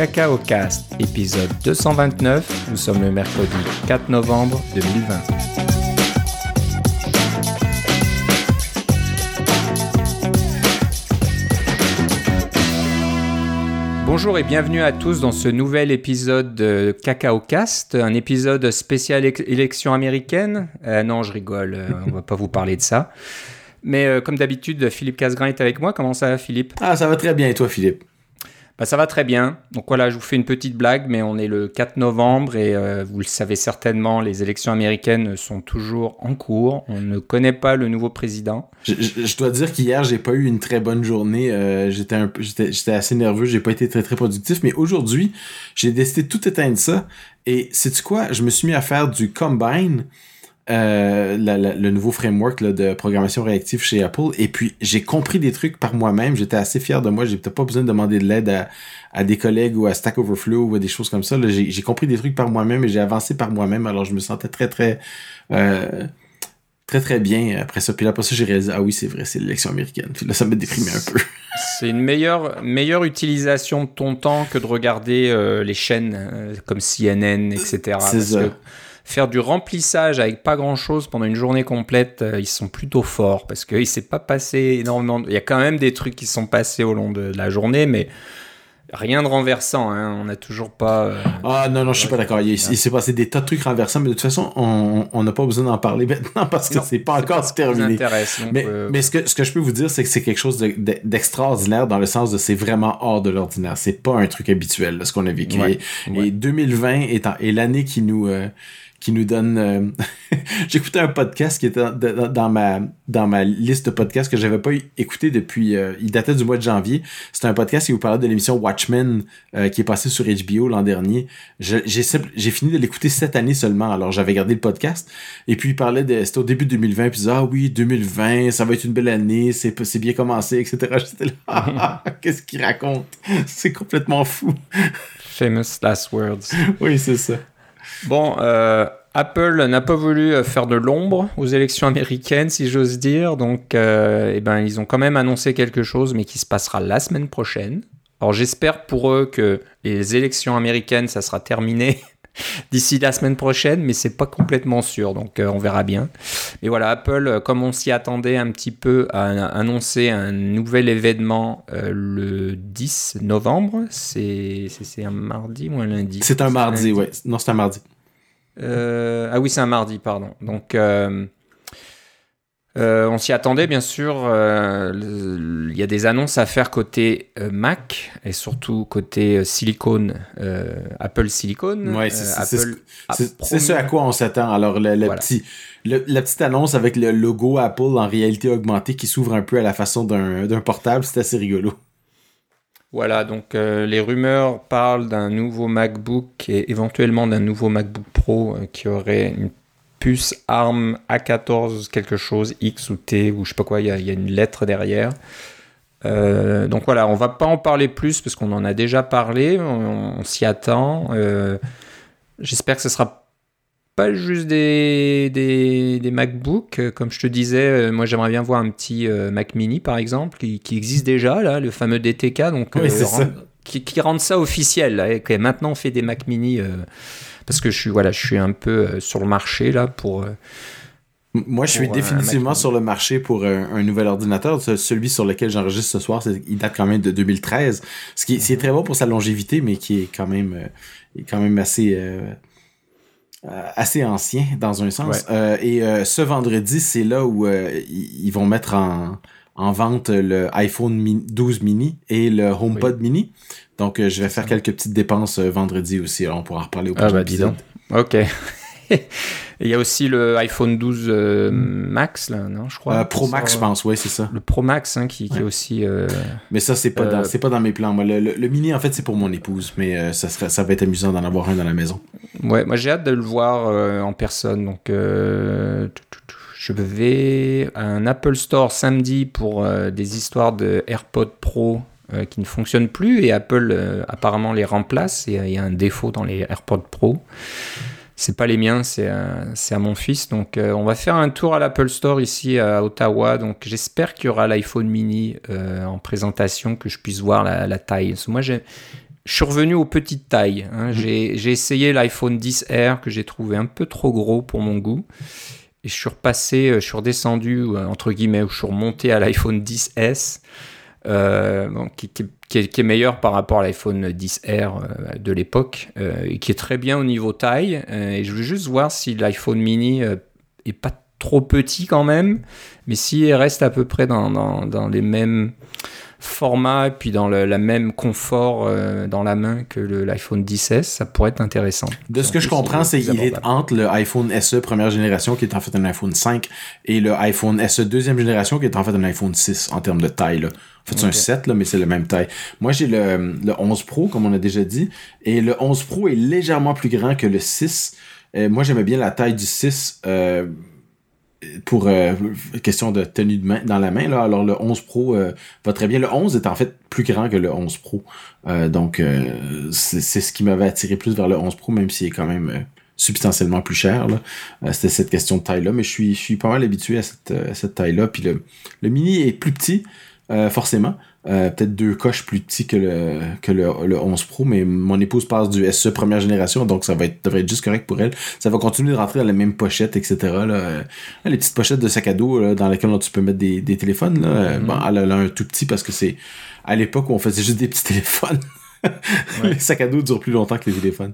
Cacao Cast, épisode 229. Nous sommes le mercredi 4 novembre 2020. Bonjour et bienvenue à tous dans ce nouvel épisode de Cacao Cast, un épisode spécial élection américaine. Euh, non, je rigole, euh, on va pas vous parler de ça. Mais euh, comme d'habitude, Philippe Casgrain est avec moi. Comment ça va, Philippe? Ah, ça va très bien, et toi, Philippe? Bah, ça va très bien. Donc voilà, je vous fais une petite blague, mais on est le 4 novembre et euh, vous le savez certainement, les élections américaines sont toujours en cours. On ne connaît pas le nouveau président. Je, dois dire qu'hier, j'ai pas eu une très bonne journée. Euh, j'étais, assez nerveux, j'ai pas été très très productif, mais aujourd'hui, j'ai décidé de tout éteindre ça. Et c'est quoi? Je me suis mis à faire du combine. Euh, le nouveau framework de programmation réactive chez Apple. Et puis, j'ai compris des trucs par moi-même. J'étais assez fier de moi. J'ai peut-être pas besoin de demander de l'aide à, des collègues ou à Stack Overflow ou à des choses comme ça. J'ai compris des trucs par moi-même et j'ai avancé par moi-même. Alors, je me sentais très, très... Euh, très très bien après ça. Puis là, après ça, j'ai réalisé, ah oui, c'est vrai, c'est l'élection américaine. Puis là, ça m'a déprimé un peu. C'est une meilleure, meilleure utilisation de ton temps que de regarder euh, les chaînes comme CNN, etc. C'est ça faire du remplissage avec pas grand chose pendant une journée complète, euh, ils sont plutôt forts parce qu'il s'est pas passé énormément. Il y a quand même des trucs qui sont passés au long de la journée, mais rien de renversant. Hein. On n'a toujours pas. Euh, ah non, non, je suis pas d'accord. Il, s'est passé des tas de trucs renversants, mais de toute façon, on n'a pas besoin d'en parler maintenant parce que c'est pas encore terminé. mais, euh, mais ce, que, ce que je peux vous dire, c'est que c'est quelque chose d'extraordinaire dans le sens de c'est vraiment hors de l'ordinaire. C'est pas un truc habituel, ce qu'on a vécu. Et, 2020 est, est l'année qui nous qui nous donne. Euh, j'écoutais un podcast qui était dans, ma dans ma liste de podcasts que j'avais pas écouté depuis. Euh, il datait du mois de janvier. C'était un podcast qui vous parlait de l'émission Watchmen euh, qui est passée sur HBO l'an dernier. J'ai fini de l'écouter cette année seulement. Alors j'avais gardé le podcast et puis il parlait de c'était au début de 2020 puis il disait ah oui 2020 ça va être une belle année c'est bien commencé etc. J'étais là ah, qu'est-ce qu'il raconte? C'est complètement fou. Famous last words. oui c'est ça. Bon, euh, Apple n'a pas voulu euh, faire de l'ombre aux élections américaines, si j'ose dire. Donc, euh, eh ben, ils ont quand même annoncé quelque chose, mais qui se passera la semaine prochaine. Alors, j'espère pour eux que les élections américaines, ça sera terminé d'ici la semaine prochaine, mais c'est pas complètement sûr, donc on verra bien. Mais voilà, Apple, comme on s'y attendait un petit peu, a annoncé un nouvel événement le 10 novembre. C'est un mardi ou un lundi? C'est un mardi, oui. Non, c'est un mardi. Euh, ah oui, c'est un mardi, pardon. Donc, euh, euh, on s'y attendait, bien sûr. Il y a des annonces à faire côté Mac et surtout côté Silicon, Apple Silicon. Oui, c'est ce à quoi on s'attend. Alors, le, petit, la petite annonce avec le logo Apple en réalité augmentée qui s'ouvre un peu à la façon d'un portable, c'est assez rigolo. Voilà, donc euh, les rumeurs parlent d'un nouveau MacBook et éventuellement d'un nouveau MacBook Pro euh, qui aurait une puce ARM A14 quelque chose, X ou T ou je sais pas quoi, il y, a une lettre derrière. Euh, donc voilà, on va pas en parler plus parce qu'on en a déjà parlé, on, s'y attend. J'espère que ce sera pas juste des, des, MacBooks. Euh, comme je te disais, euh, moi j'aimerais bien voir un petit euh, Mac mini par exemple, qui, existe déjà, là, le fameux DTK, donc Qui, qui rendent ça officiel. Là, et maintenant on fait des Mac mini parce que je suis, voilà, je suis un peu sur le marché là pour. Moi, je suis définitivement sur le marché pour un, nouvel ordinateur. Celui sur lequel j'enregistre ce soir, il date quand même de 2013. Ce qui, est très bon pour sa longévité, mais qui est quand même, est quand même assez euh, assez ancien dans un sens. Euh, et euh, ce vendredi, c'est là où ils vont mettre en, en vente le iPhone 12 mini et le HomePod mini. Donc, je vais faire quelques petites dépenses vendredi aussi. on pourra en reparler au ah, prochain épisode. Ok. Il y a aussi le iPhone 12 euh, Max, là, non, je crois. Euh, Pro Max, je pense, oui, c'est ça. Le Pro Max, hein, qui, est aussi. Euh, mais ça, c'est pas, dans, c'est pas dans mes plans. Moi, le, mini, en fait, c'est pour mon épouse, mais ça, serait, ça va être amusant d'en avoir un dans la maison. Ouais, moi, j'ai hâte de le voir en personne. Donc, je vais à un Apple Store samedi pour des histoires de AirPod Pro qui ne fonctionnent plus et Apple apparemment les remplace et il y a un défaut dans les AirPods Pro c'est pas les miens, c'est à, à, mon fils. Donc, euh, on va faire un tour à l'Apple Store ici à Ottawa. Donc, j'espère qu'il y aura l'iPhone mini euh, en présentation, que je puisse voir la, taille. moi, je suis revenu aux petites tailles. Hein. J'ai essayé l'iPhone 10R que j'ai trouvé un peu trop gros pour mon goût. Et je suis repassé, euh, je suis redescendu, euh, entre guillemets, je suis remonté à l'iPhone 10S, euh, qui, est, meilleur par rapport à l'iPhone 10R de l'époque, et qui est très bien au niveau taille. et je veux juste voir si l'iPhone mini est pas trop petit quand même, mais s'il reste à peu près dans, dans les mêmes format et puis dans le la même confort euh, dans la main que l'iPhone 10S, ça pourrait être intéressant. De ce que je comprends, c'est qu'il est entre le iPhone SE première génération qui est en fait un iPhone 5 et le iPhone SE deuxième génération qui est en fait un iPhone 6 en termes de taille. Là. En fait, c'est un 7, là, mais c'est la même taille. Moi, j'ai le, le 11 Pro, comme on a déjà dit, et le 11 Pro est légèrement plus grand que le 6. Euh, moi, j'aimais bien la taille du 6. Euh, pour euh, question de tenue de main dans la main là. Alors le 11 Pro euh, va très bien. Le 11 est en fait plus grand que le 11 Pro. Euh, donc c'est ce qui m'avait attiré plus vers le 11 Pro même s'il est quand même substantiellement plus cher là. C'était cette question de taille là mais je suis je suis pas mal habitué à cette, à cette taille là puis le, le mini est plus petit forcément euh, peut-être deux coches plus petits que le, que le, 11 Pro, mais mon épouse passe du SE première génération, donc ça va être, devrait être juste correct pour elle. Ça va continuer de rentrer dans la même pochette, etc. Là. Euh, les petites pochettes de sac à dos dans lesquelles tu peux mettre des, des téléphones. Là. Mm-hmm. Bon, elle a un tout petit parce que c'est à l'époque où on faisait juste des petits téléphones. Les sacs à dos durent plus longtemps que les téléphones.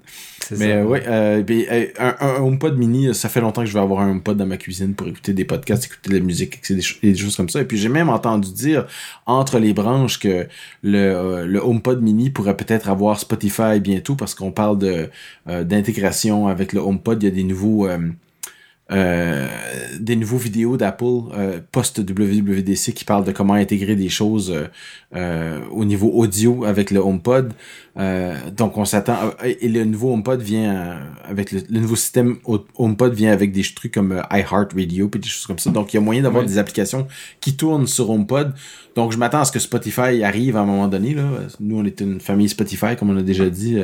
Mais euh, ouais, euh, euh, un, HomePod mini, ça fait longtemps que je vais avoir un HomePod dans ma cuisine pour écouter des podcasts, écouter de la musique, des, des choses comme ça. Et puis j'ai même entendu dire entre les branches que le, le HomePod mini pourrait peut-être avoir Spotify bientôt parce qu'on parle de d'intégration avec le HomePod. Il y a des nouveaux euh, des nouveaux vidéos d'Apple euh, post-WWDC qui parlent de comment intégrer des choses euh, au niveau audio avec le HomePod. donc on s'attend et le nouveau HomePod vient avec le, nouveau système HomePod vient avec des trucs comme iHeartRadio et des choses comme ça. Donc il y a moyen d'avoir des applications qui tournent sur HomePod. Donc je m'attends à ce que Spotify arrive à un moment donné là. Nous on est une famille Spotify comme on a déjà dit.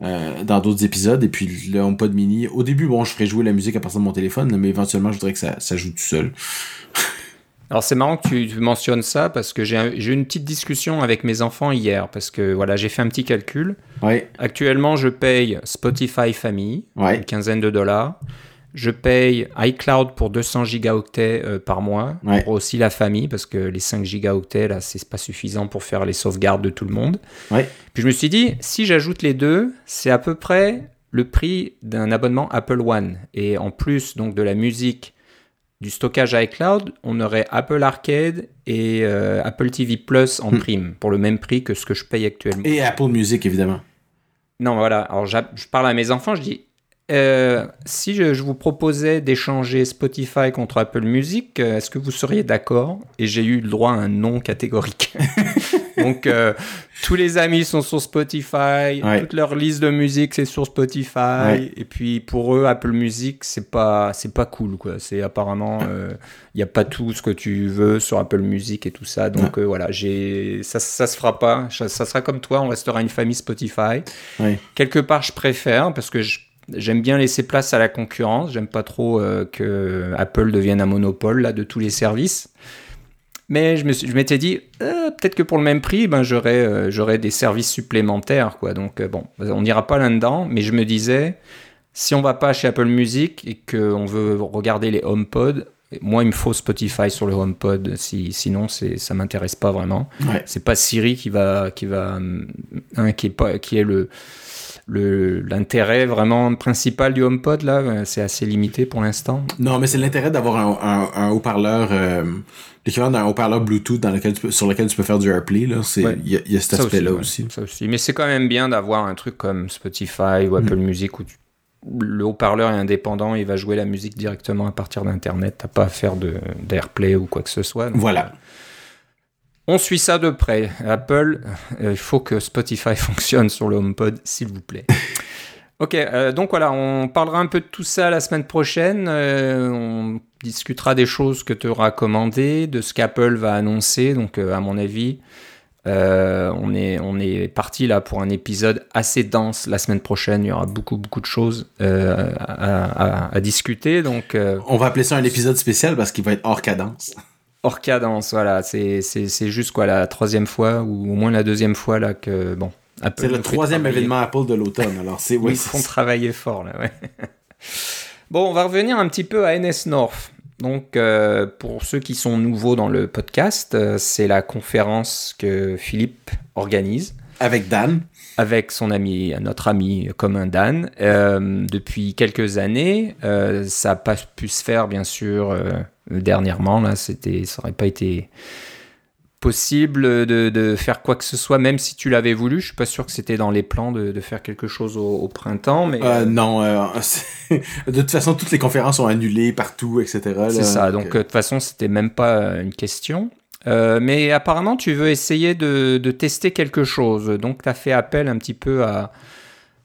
Euh, dans d'autres épisodes. Et puis le HomePod mini, au début, bon, je ferais jouer la musique à partir de mon téléphone, mais éventuellement, je voudrais que ça, ça joue tout seul. Alors c'est marrant que tu, mentionnes ça parce que j'ai eu une petite discussion avec mes enfants hier parce que voilà j'ai fait un petit calcul. Actuellement je paye Spotify Family, une quinzaine de dollars. Je paye iCloud pour 200 gigaoctets euh, par mois, pour aussi la famille, parce que les 5 gigaoctets, là, c'est pas suffisant pour faire les sauvegardes de tout le monde. Puis je me suis dit, si j'ajoute les deux, c'est à peu près le prix d'un abonnement Apple One. Et en plus donc de la musique, du stockage iCloud, on aurait Apple Arcade et euh, Apple TV Plus en hmm. prime, pour le même prix que ce que je paye actuellement. Et Apple Music, évidemment. Non, voilà. Alors, je parle à mes enfants, je dis euh, si je, vous proposais d'échanger Spotify contre Apple Music, euh, est-ce que vous seriez d'accord? Et j'ai eu le droit à un non catégorique. Donc, euh, tous les amis sont sur Spotify, toute leur liste de musique c'est sur Spotify, et puis pour eux, Apple Music c'est pas c'est pas cool quoi. C'est apparemment il n'y a pas tout ce que tu veux sur Apple Music et tout ça. Donc voilà, j'ai ça ça se fera pas. Ça, ça, sera comme toi, on restera une famille Spotify. Quelque part, je préfère parce que je J'aime bien laisser place à la concurrence. J'aime pas trop euh, que Apple devienne un monopole là, de tous les services. Mais je, me je m'étais dit, euh, peut-être que pour le même prix, ben, j'aurais, euh, j'aurais des services supplémentaires. Quoi. Donc, bon, on n'ira pas là-dedans. Mais je me disais, si on va pas chez Apple Music et qu'on veut regarder les HomePod, moi, il me faut Spotify sur le HomePod. Si, sinon, c'est, ça m'intéresse pas vraiment. C'est pas Siri qui va, qui va, hein, qui est pas, qui est le l'intérêt vraiment principal du HomePod là, euh, c'est assez limité pour l'instant? Non, mais c'est l'intérêt d'avoir un, un, haut-parleur, euh, l'équivalent d'un haut-parleur Bluetooth dans lequel sur lequel tu peux faire du AirPlay là. C'est il y, a cet aspect-là aussi, Ça aussi. Mais c'est quand même bien d'avoir un truc comme Spotify ou Apple mm. Music où le haut-parleur est indépendant, il va jouer la musique directement à partir d'Internet. T'as pas à faire d'AirPlay ou quoi que ce soit. voilà. On suit ça de près. Apple, euh, il faut que Spotify fonctionne sur le HomePod, s'il vous plaît. Ok, euh, donc voilà, on parlera un peu de tout ça la semaine prochaine. Euh, on discutera des choses que tu auras commandées, de ce qu'Apple va annoncer. Donc, à mon avis, on est, on est parti là pour un épisode assez dense la semaine prochaine. Il y aura beaucoup, beaucoup de choses à, à, discuter. Donc, on va appeler ça un épisode spécial parce qu'il va être hors cadence hors cadence. Voilà, c'est juste quoi la troisième fois ou au moins la deuxième fois là que bon, C'est le troisième événement Apple de l'automne. Alors c'est oui, ils font travailler fort là. Ouais. bon, on va revenir un petit peu à NS North. Donc, euh, pour ceux qui sont nouveaux dans le podcast, euh, c'est la conférence que Philippe organise. Avec Dan. Avec son ami, notre ami commun Dan, euh, depuis quelques années. ça n'a pas pu se faire, bien sûr, dernièrement. Là, c'était, ça n'aurait pas été possible de, faire quoi que ce soit, même si tu l'avais voulu. Je suis pas sûr que c'était dans les plans de, faire quelque chose au, printemps, mais euh, non. Euh, de toute façon, toutes les conférences sont annulées partout, etc. C'est ça. Donc, euh, de toute façon, c'était même pas une question. mais apparemment, tu veux essayer de, de tester quelque chose. Donc, tu as fait appel un petit peu à,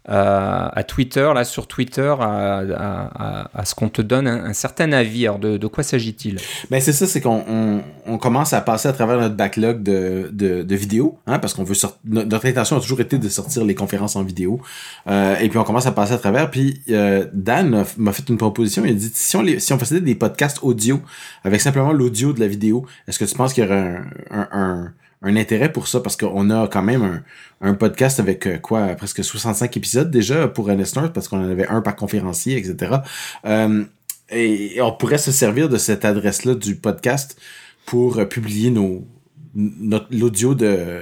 à, Twitter, là sur Twitter, à, à, ce qu'on te donne un, certain avis. Alors de, de quoi s'agit-il? Ben c'est ça, c'est qu'on on, on, commence à passer à travers notre backlog de, de, de vidéos, hein, parce qu'on veut sortir. Notre intention a toujours été de sortir les conférences en vidéo, euh, et puis on commence à passer à travers. Puis euh, Dan m'a fait une proposition. Il a dit si on les, si on faisait des podcasts audio avec simplement l'audio de la vidéo, est-ce que tu penses qu'il y aurait un, un un intérêt pour ça parce qu'on a quand même un, un podcast avec euh, quoi presque 65 épisodes déjà pour North parce qu'on en avait un par conférencier, etc. Euh, et, on pourrait se servir de cette adresse-là du podcast pour euh, publier nos l'audio de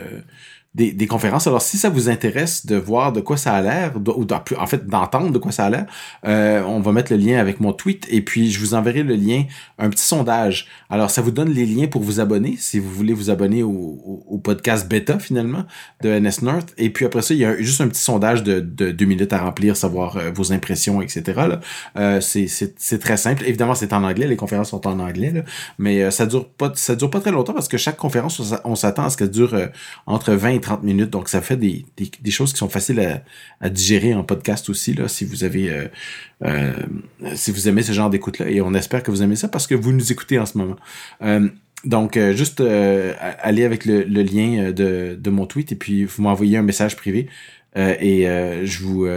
des, conférences. Alors, si ça vous intéresse de voir de quoi ça a l'air, ou en fait d'entendre de quoi ça a l'air, euh, on va mettre le lien avec mon tweet et puis je vous enverrai le lien, un petit sondage. Alors, ça vous donne les liens pour vous abonner, si vous voulez vous abonner au, podcast bêta finalement de NS North. Et puis après ça, il y a juste un petit sondage de, de deux minutes à remplir, savoir euh, vos impressions, etc. Euh, c'est très simple. Évidemment, c'est en anglais, les conférences sont en anglais, mais ça dure pas ça dure pas très longtemps parce que chaque conférence, on s'attend à ce qu'elle dure entre 20 et 30 minutes. Donc, ça fait des, choses qui sont faciles à, digérer en podcast aussi, là, si vous avez, euh, euh, si vous aimez ce genre d'écoute-là. Et on espère que vous aimez ça parce que vous nous écoutez en ce moment. Euh, donc, juste aller avec le, lien de, de, mon tweet et puis vous m'envoyez un message privé. et je vous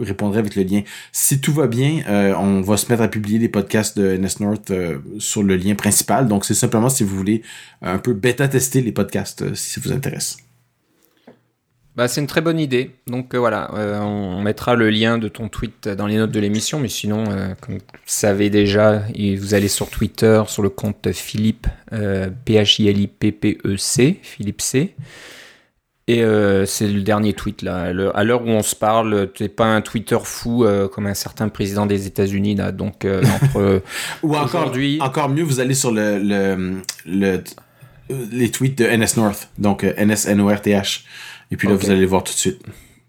répondrai avec le lien. Si tout va bien, on va se mettre à publier les podcasts de NS North sur le lien principal. Donc c'est simplement si vous voulez un peu bêta tester les podcasts si ça vous intéresse. Bah, c'est une très bonne idée. Donc euh, voilà, euh, on, mettra le lien de ton tweet dans les notes de l'émission, mais sinon, euh, comme vous savez déjà, vous allez sur Twitter, sur le compte Philippe, P-H-I-L-I-P-P-E-C, Philippe C. Et c'est le dernier tweet là. à l'heure où on se parle, tu n'es pas un Twitter fou comme un certain président des États-Unis là. Donc entre ou encore encore mieux, vous allez sur le, le, le les tweets de NS North, donc NS N O R T H. Et puis là, vous allez voir tout de suite.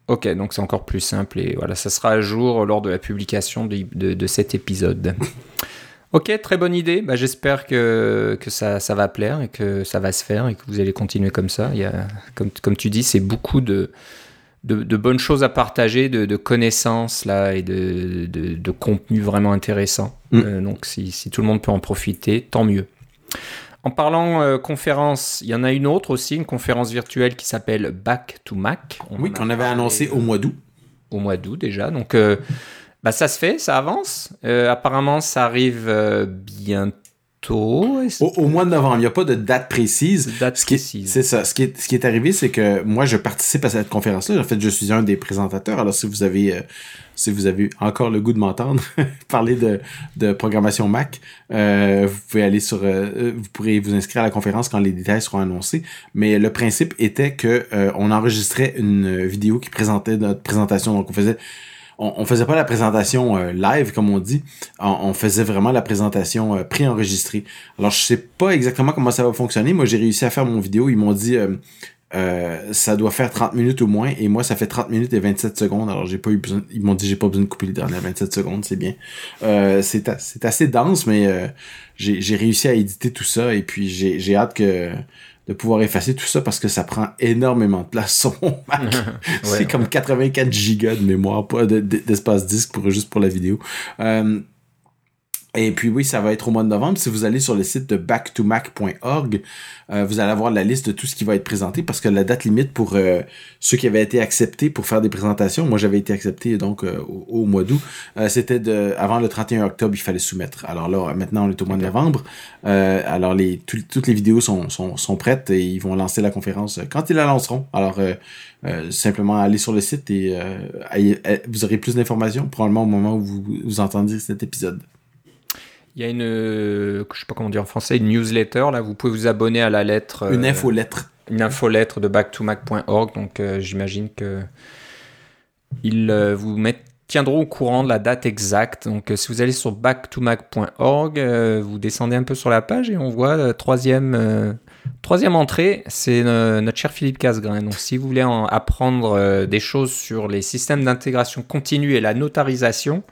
Ok, donc c'est encore plus simple et voilà, ça sera à jour lors de la publication de, de, cet épisode. ok, très bonne idée. Bah, J'espère que, que ça, ça, va plaire et que ça va se faire et que vous allez continuer comme ça. Il y a, comme, comme tu dis, c'est beaucoup de, de, de, bonnes choses à partager, de, de connaissances là et de, de, contenu vraiment intéressant. Mm. Euh, donc si, si tout le monde peut en profiter, tant mieux. En parlant euh, conférence, il y en a une autre aussi, une conférence virtuelle qui s'appelle Back to Mac. oui, qu'on avait annoncé au mois d'août. Au mois d'août déjà. Donc, euh, bah, ça se fait, ça avance. Euh, apparemment, ça arrive bientôt. Au, mois de novembre, il n'y a pas de date précise. Date précise. C'est ça. Ce qui est, ce qui est arrivé, c'est que moi, je participe à cette conférence-là. En fait, je suis un des présentateurs. Alors, si vous avez si vous avez encore le goût de m'entendre parler de, de, programmation Mac, euh, vous pouvez aller sur, euh, euh, vous pourrez vous inscrire à la conférence quand les détails seront annoncés. Mais le principe était que on enregistrait une vidéo qui présentait notre présentation. Donc on faisait on, faisait pas la présentation live comme on dit, on, faisait vraiment la présentation préenregistrée. Alors je sais pas exactement comment ça va fonctionner. Moi j'ai réussi à faire mon vidéo. Ils m'ont dit euh, ça doit faire 30 minutes au moins et moi ça fait 30 minutes et 27 secondes alors j'ai pas eu besoin ils m'ont dit j'ai pas besoin de couper les dernières 27 secondes c'est bien euh, c'est assez dense mais euh, j'ai réussi à éditer tout ça et puis j'ai hâte que de pouvoir effacer tout ça parce que ça prend énormément de place sur mon Mac. C'est comme 84 gigas de mémoire pas d'espace disque pour juste pour la vidéo. Euh, Et puis oui, ça va être au mois de novembre. Si vous allez sur le site de backtomac.org, euh, vous allez avoir la liste de tout ce qui va être présenté parce que la date limite pour euh, ceux qui avaient été acceptés pour faire des présentations, moi j'avais été accepté donc euh, au, mois d'août, c'était de avant le 31 octobre, il fallait soumettre. Alors là, maintenant on est au mois de novembre. alors les toutes les vidéos sont, sont, sont, prêtes et ils vont lancer la conférence quand ils la lanceront. Alors simplement aller sur le site et vous aurez plus d'informations probablement au moment où vous, vous entendez cet épisode. Il y a une, euh, je sais pas comment dire en français, une newsletter. Là, vous pouvez vous abonner à la lettre. Une euh, infolettre. Une infolettre de backtomac.org. Donc, euh, j'imagine que ils vous mettent, tiendront au courant de la date exacte. Donc, si vous allez sur backtomac.org, vous descendez un peu sur la page et on voit troisième. Troisième entrée, c'est notre cher Philippe Casgrain. Donc, si vous voulez en apprendre des choses sur les systèmes d'intégration continue et la notarisation,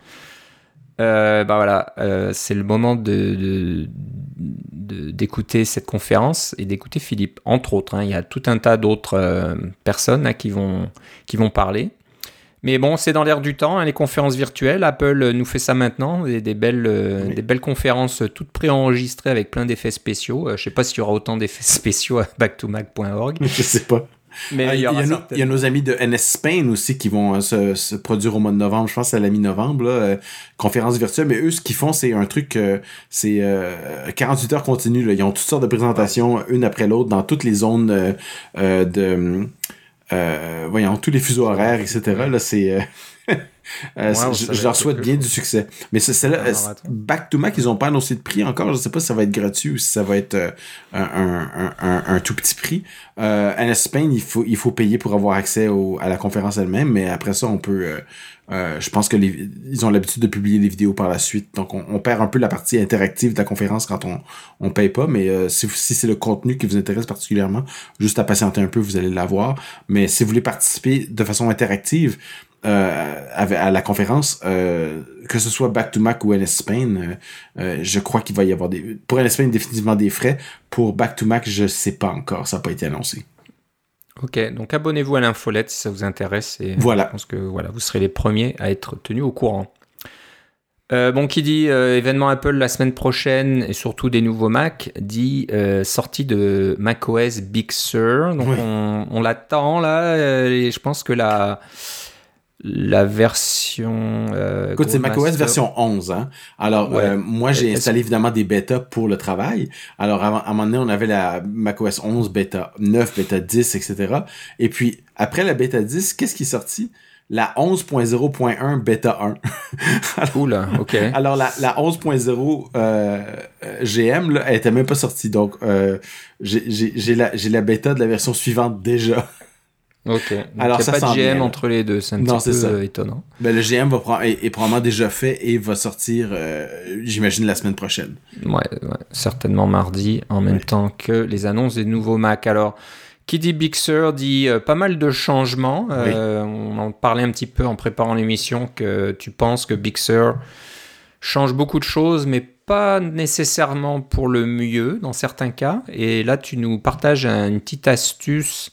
euh, bah voilà, euh, c'est le moment de, d'écouter cette conférence et d'écouter Philippe, entre autres. Hein. il y a tout un tas d'autres euh, personnes hein, qui, vont, qui vont parler. Mais bon, c'est dans l'air du temps, hein, les conférences virtuelles. Apple nous fait ça maintenant, des, des belles, des belles conférences toutes préenregistrées avec plein d'effets spéciaux. je ne sais pas s'il y aura autant d'effets spéciaux à backtomac.org. Je sais pas. Mais ah, il, y a nos, amis de NS Spain aussi qui vont euh, se, produire au mois de novembre. Je pense à la mi-novembre, euh, conférence virtuelle. Mais eux, ce qu'ils font, c'est un truc, euh, c'est 48 heures continues. Ils ont toutes sortes de présentations, une après l'autre, dans toutes les zones de... voyons, tous les fuseaux horaires, etc. Là, c'est... Euh, je, leur souhaite bien du succès. Mais c'est là, Back to Mac, ils ont pas annoncé de prix encore? Je sais pas si ça va être gratuit ou si ça va être euh, un, un, un, tout petit prix. Euh, en Espagne, il faut, il faut payer pour avoir accès au, à la conférence elle-même, mais après ça, on peut. Euh, euh je pense que les, ils ont l'habitude de publier les vidéos par la suite, donc on, perd un peu la partie interactive de la conférence quand on on paye pas. Mais si, si c'est le contenu qui vous intéresse particulièrement, juste à patienter un peu, vous allez l'avoir. Mais si vous voulez participer de façon interactive, euh, à la conférence, euh, que ce soit Back to Mac ou NS Spain, euh, je crois qu'il va y avoir des... Pour NS Spain, définitivement des frais. Pour Back to Mac, je sais pas encore, ça n'a pas été annoncé. Ok, donc abonnez-vous à l'infolette si ça vous intéresse. Et voilà. Je pense que voilà, vous serez les premiers à être tenus au courant. bon, qui dit événement Apple la semaine prochaine et surtout des nouveaux Mac, dit sortie de macOS Big Sur. Donc on, on l'attend là. et je pense que la la version. Euh, Écoute, c'est macOS version 11. Hein? Alors, euh, moi, j'ai installé évidemment des bêtas pour le travail. Alors, à, un moment donné, on avait la macOS 11, bêta 9, bêta 10, etc. Et puis, après la bêta 10, qu'est-ce qui est sorti? La 11.0.1 bêta 1. alors, Oula, ok. Alors, la, la 11.0 euh, GM, là, elle était même pas sortie. Donc, euh, j'ai la, la bêta de la version suivante déjà. Ok. Donc Alors, il n'y a pas de GM entre les deux, c'est un petit peu euh, étonnant. Ben, le GM va prendre, est, probablement déjà fait et va sortir, euh, j'imagine, la semaine prochaine. Ouais, certainement mardi, en même temps que les annonces des nouveaux Mac. Alors, qui dit Big Sur dit euh, pas mal de changements. on en parlait un petit peu en préparant l'émission que tu penses que Big Sur change beaucoup de choses, mais pas nécessairement pour le mieux dans certains cas. Et là, tu nous partages une petite astuce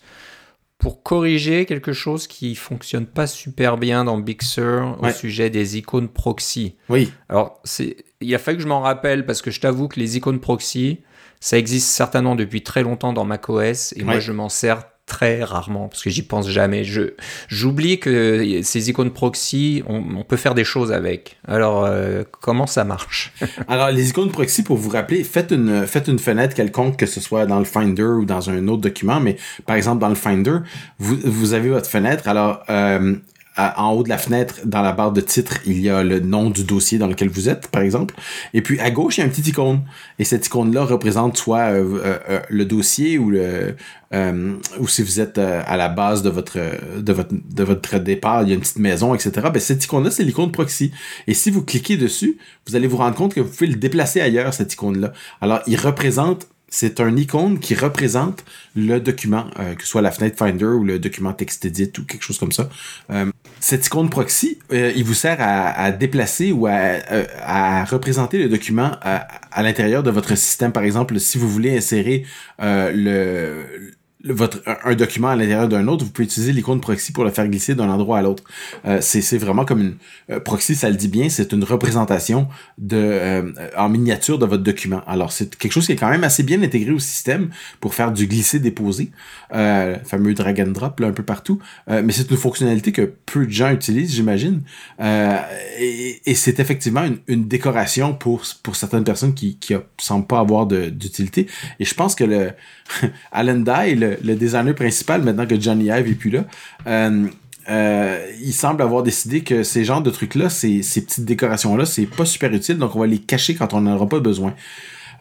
pour corriger quelque chose qui fonctionne pas super bien dans Big Sur au sujet des icônes proxy. Oui. Alors, c'est, il a fallu que je m'en rappelle parce que je t'avoue que les icônes proxy, ça existe certainement depuis très longtemps dans macOS et moi je m'en sers très rarement parce que j'y pense jamais. Je j'oublie que ces icônes proxy, on, peut faire des choses avec. Alors euh, comment ça marche? Alors les icônes proxy, pour vous rappeler, faites une faites une fenêtre quelconque, que ce soit dans le Finder ou dans un autre document, mais par exemple dans le Finder, vous, vous avez votre fenêtre. Alors euh, en haut de la fenêtre, dans la barre de titre, il y a le nom du dossier dans lequel vous êtes, par exemple. Et puis à gauche, il y a un petit icône. Et cette icône-là représente soit euh, euh, euh, le dossier ou le ou si vous êtes à la base de votre de votre de votre départ, il y a une petite maison, etc. Ben cette icône-là, c'est l'icône proxy. Et si vous cliquez dessus, vous allez vous rendre compte que vous pouvez le déplacer ailleurs cette icône-là. Alors, il représente c'est un icône qui représente le document, que ce soit la fenêtre Finder ou le document TextEdit ou quelque chose comme ça. Cette icône proxy, euh, il vous sert à, déplacer ou à, représenter le document à, l'intérieur de votre système. Par exemple, si vous voulez insérer le votre un, document à l'intérieur d'un autre, vous pouvez utiliser l'icône proxy pour le faire glisser d'un endroit à l'autre. Euh, c'est vraiment comme une euh, proxy, ça le dit bien, c'est une représentation de euh, en miniature de votre document. Alors c'est quelque chose qui est quand même assez bien intégré au système pour faire du glisser-déposer, euh, fameux drag and drop là un peu partout. mais c'est une fonctionnalité que peu de gens utilisent, j'imagine. et, et c'est effectivement une, une, décoration pour pour certaines personnes qui qui semblent pas avoir d'utilité. Et je pense que le Alan Dye, le, le, designer principal, maintenant que Johnny Ive est plus là, euh, euh, il semble avoir décidé que ces genres de trucs-là, ces, ces petites décorations-là, c'est pas super utile, donc on va les cacher quand on n'en aura pas besoin.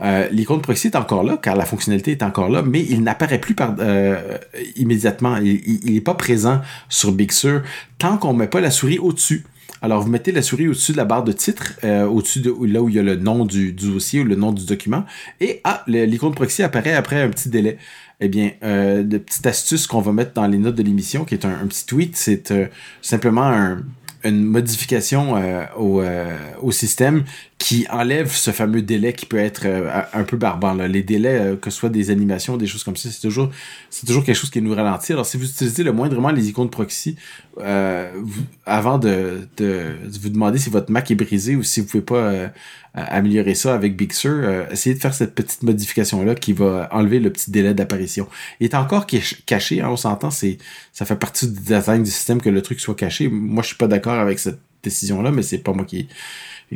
Euh, l'icône proxy est encore là, car la fonctionnalité est encore là, mais il n'apparaît plus euh, immédiatement. Il n'est pas présent sur Big Sur tant qu'on met pas la souris au-dessus. Alors, vous mettez la souris au-dessus de la barre de titre, euh, au-dessus de là où il y a le nom du, dossier ou le nom du document, et ah, l'icône proxy apparaît après un petit délai. Eh bien, euh, de petites astuces qu'on va mettre dans les notes de l'émission, qui est un, petit tweet, c'est euh, simplement un, une modification euh, euh, au, système qui enlève ce fameux délai qui peut être euh, un peu barbant. Là. Les délais, que ce soit des animations, des choses comme ça, c'est toujours, c'est toujours quelque chose qui nous ralentit. Alors, si vous utilisez le moindrement les icônes proxy, avant de, de, vous demander si votre Mac est brisé ou si vous pouvez pas améliorer ça avec Big Sur, essayez de faire cette petite modification-là qui va enlever le petit délai d'apparition. Il est encore caché, hein, on s'entend, c'est ça fait partie du design du système que le truc soit caché. Moi, je suis pas d'accord avec cette décision-là, mais c'est pas moi qui.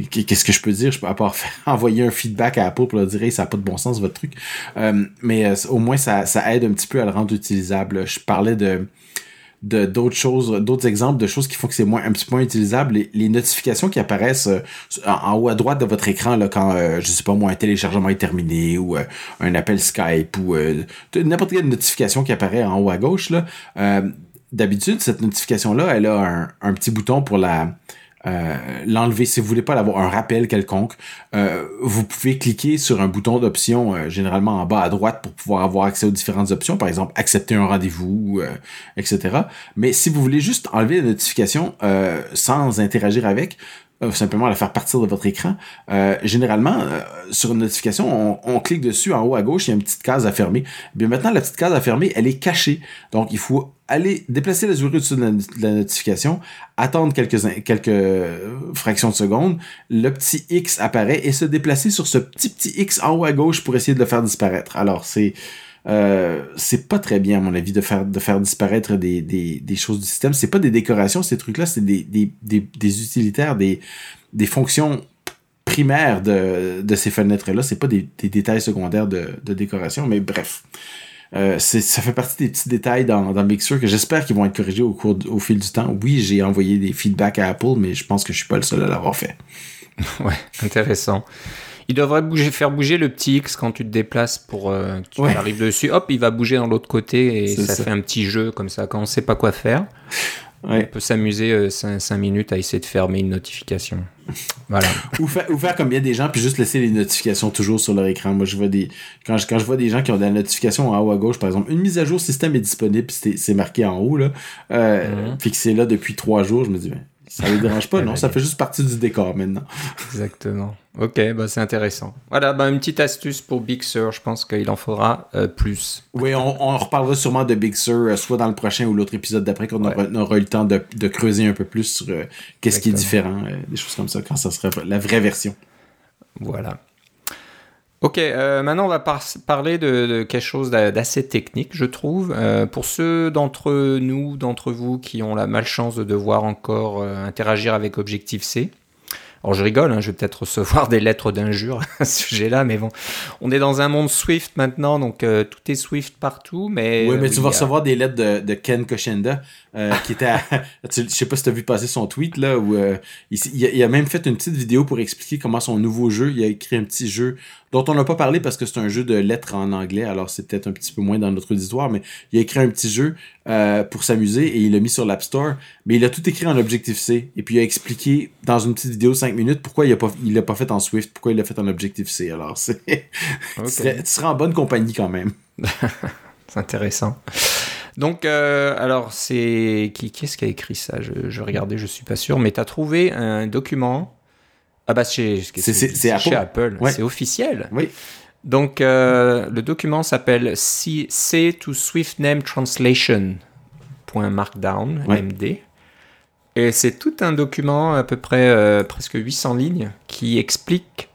Qu'est-ce que je peux dire? Je peux à part envoyer un feedback à Apple pour leur dire ça n'a pas de bon sens votre truc. Euh, mais euh, au moins ça, aide un petit peu à le rendre utilisable. Je parlais de d'autres choses, d'autres exemples de choses qui font que c'est moins un petit peu moins utilisable. Les, notifications qui apparaissent euh, en, haut à droite de votre écran là, quand je sais pas moi un téléchargement est terminé ou un appel Skype ou n'importe quelle notification qui apparaît en haut à gauche d'habitude, cette notification-là, elle a un, petit bouton pour la euh, l'enlever. Si vous voulez pas avoir un rappel quelconque, euh, vous pouvez cliquer sur un bouton d'option, euh, généralement en bas à droite, pour pouvoir avoir accès aux différentes options. Par exemple, accepter un rendez-vous, etc. Mais si vous voulez juste enlever la notification sans interagir avec, simplement la faire partir de votre écran. Euh, généralement, euh, sur une notification, on, clique dessus en haut à gauche, il y a une petite case à fermer. Bien maintenant, la petite case à fermer, elle est cachée. Donc, il faut aller déplacer la souris au-dessus de, la, notification, attendre quelques, quelques fractions de secondes, le petit X apparaît et se déplacer sur ce petit petit X en haut à gauche pour essayer de le faire disparaître. Alors, c'est euh, c'est pas très bien, à mon avis, de faire, de faire disparaître des, des, des choses du système. C'est pas des décorations, ces trucs-là, c'est des, des, des, utilitaires, des, des fonctions primaires de, de ces fenêtres-là. C'est pas des, des détails secondaires de, de décoration, mais bref. Euh, ça fait partie des petits détails dans, dans Mixer que j'espère qu'ils vont être corrigés au, cours, au fil du temps. Oui, j'ai envoyé des feedbacks à Apple, mais je pense que je suis pas le seul à l'avoir fait. ouais, intéressant. Il devrait bouger, faire bouger le petit X quand tu te déplaces pour euh, tu arrives dessus. Hop, il va bouger dans l'autre côté et ça, fait un petit jeu comme ça. Quand on sait pas quoi faire, on peut s'amuser 5, euh, minutes à essayer de fermer une notification. Voilà. ou, faire, ou faire comme bien des gens puis juste laisser les notifications toujours sur leur écran. Moi, je vois des quand je, quand je vois des gens qui ont des notifications en haut à gauche, par exemple, une mise à jour système est disponible, c'est marqué en haut là, euh, mhm. c'est là depuis trois jours, je me dis ben, ça ne dérange pas, non? Ça fait juste partie du décor maintenant. Exactement. Ok, bah c'est intéressant. Voilà, bah une petite astuce pour Big Sur, je pense qu'il en faudra euh, plus. Oui, on, on, reparlera sûrement de Big Sur, euh, soit dans le prochain ou l'autre épisode d'après, quand on, aura, eu le temps de, de creuser un peu plus sur euh, qu'est-ce qui est différent, des choses comme ça, quand ça sera la vraie version. Voilà. Ok, euh, maintenant on va parler de, quelque chose d'assez technique, je trouve. Euh, pour ceux d'entre nous, d'entre vous qui ont la malchance de devoir encore euh, interagir avec Objective-C, alors je rigole, hein, je vais peut-être recevoir des lettres d'injures à ce sujet-là, mais bon, on est dans un monde Swift maintenant, donc tout est Swift partout, mais... Oui, mais tu vas recevoir des lettres de, Ken Koshenda, qui était à... je sais pas si tu as vu passer son tweet, là, où il, il, a même fait une petite vidéo pour expliquer comment son nouveau jeu, il a écrit un petit jeu dont on n'a pas parlé parce que c'est un jeu de lettres en anglais, alors c'est peut-être un petit peu moins dans notre auditoire, mais il a écrit un petit jeu euh, pour s'amuser et il l'a mis sur l'App Store, mais il a tout écrit en Objective-C et puis il a expliqué dans une petite vidéo de 5 minutes pourquoi il l'a pas, il pas fait en Swift, pourquoi il l'a fait en Objective-C. Alors c'est, tu, serais, en bonne compagnie quand même. c'est intéressant. Donc, euh, alors, c'est. Qui, qui est-ce qui a écrit ça? Je, je regardais, je suis pas sûr, mais tu as trouvé un document ah bah c'est Apple. Chez Apple. C'est officiel. Oui. Donc, le document s'appelle C, to Swift Name Translation. .markdown, MD. Et c'est tout un document, à peu près presque 800 lignes, qui explique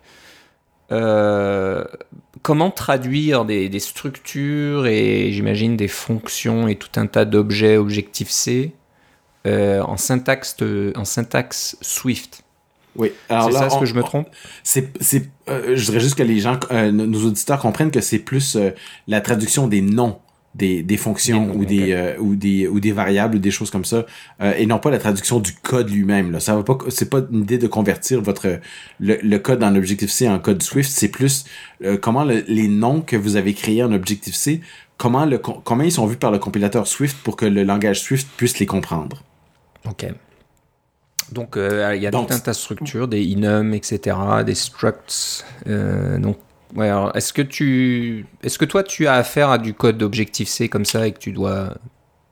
comment traduire des, structures et j'imagine des fonctions et tout un tas d'objets Objective-C euh, en, syntaxe, en syntaxe Swift? Oui, alors c'est ça, ce que je me trompe? C'est, euh, je dirais juste que les gens, euh, nos auditeurs comprennent que c'est plus la traduction des noms des, des fonctions ou, des, euh, ou des ou des variables ou des choses comme ça euh, et non pas la traduction du code lui-même là. Ça va pas c'est pas une idée de convertir votre le, le code en Objective C en code Swift. C'est plus euh, comment les noms que vous avez créés en Objective C comment le comment ils sont vus par le compilateur Swift pour que le langage Swift puisse les comprendre. Ok. Donc il y a tout un tas de structures des enum etc des structs donc Ouais, alors est-ce que tu, est-ce que toi tu as affaire à du code d'objectif C comme ça et que tu dois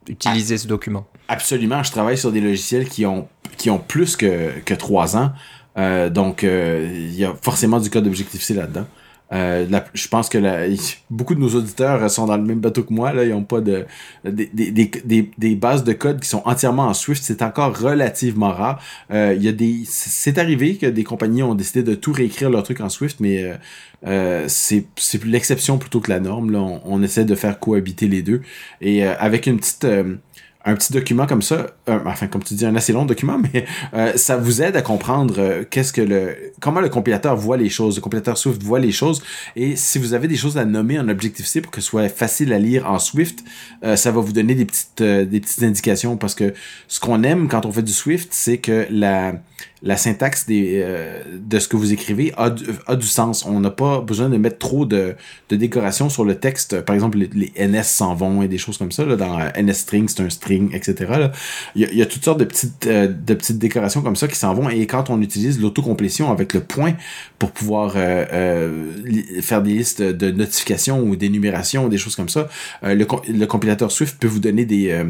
utiliser ce document? Absolument, je travaille sur des logiciels qui ont qui ont plus que que trois ans, euh, donc euh, il y a forcément du code d'objectif C là-dedans. Euh, je pense que la, beaucoup de nos auditeurs sont dans le même bateau que moi. Là, ils n'ont pas de des, des, des, bases de code qui sont entièrement en Swift. C'est encore relativement rare. Euh, il y a des, c'est arrivé que des compagnies ont décidé de tout réécrire leur truc en Swift, mais euh, euh c'est l'exception plutôt que la norme. Là. On, on, essaie de faire cohabiter les deux. Et euh, avec une petite un petit document comme ça, euh, enfin comme tu dis un assez long document, mais euh, ça vous aide à comprendre euh, qu'est-ce que le comment le compilateur voit les choses, le compilateur Swift voit les choses. Et si vous avez des choses à nommer en Objective C pour que ce soit facile à lire en Swift, ça va vous donner des petites des petites indications parce que ce qu'on aime quand on fait du Swift, c'est que la la syntaxe euh, de ce que vous écrivez a du, sens. On n'a pas besoin de mettre trop de, de décoration sur le texte. Par exemple, les, NS s'en vont et des choses comme ça. Là, dans NS string, c'est un string, etc. Il, y a, toutes sortes de petites, euh, de petites décorations comme ça qui s'en vont. Et quand on utilise l'autocomplétion avec le point pour pouvoir euh, faire des listes de notifications ou d'énumération ou des choses comme ça, le compilateur Swift peut vous donner des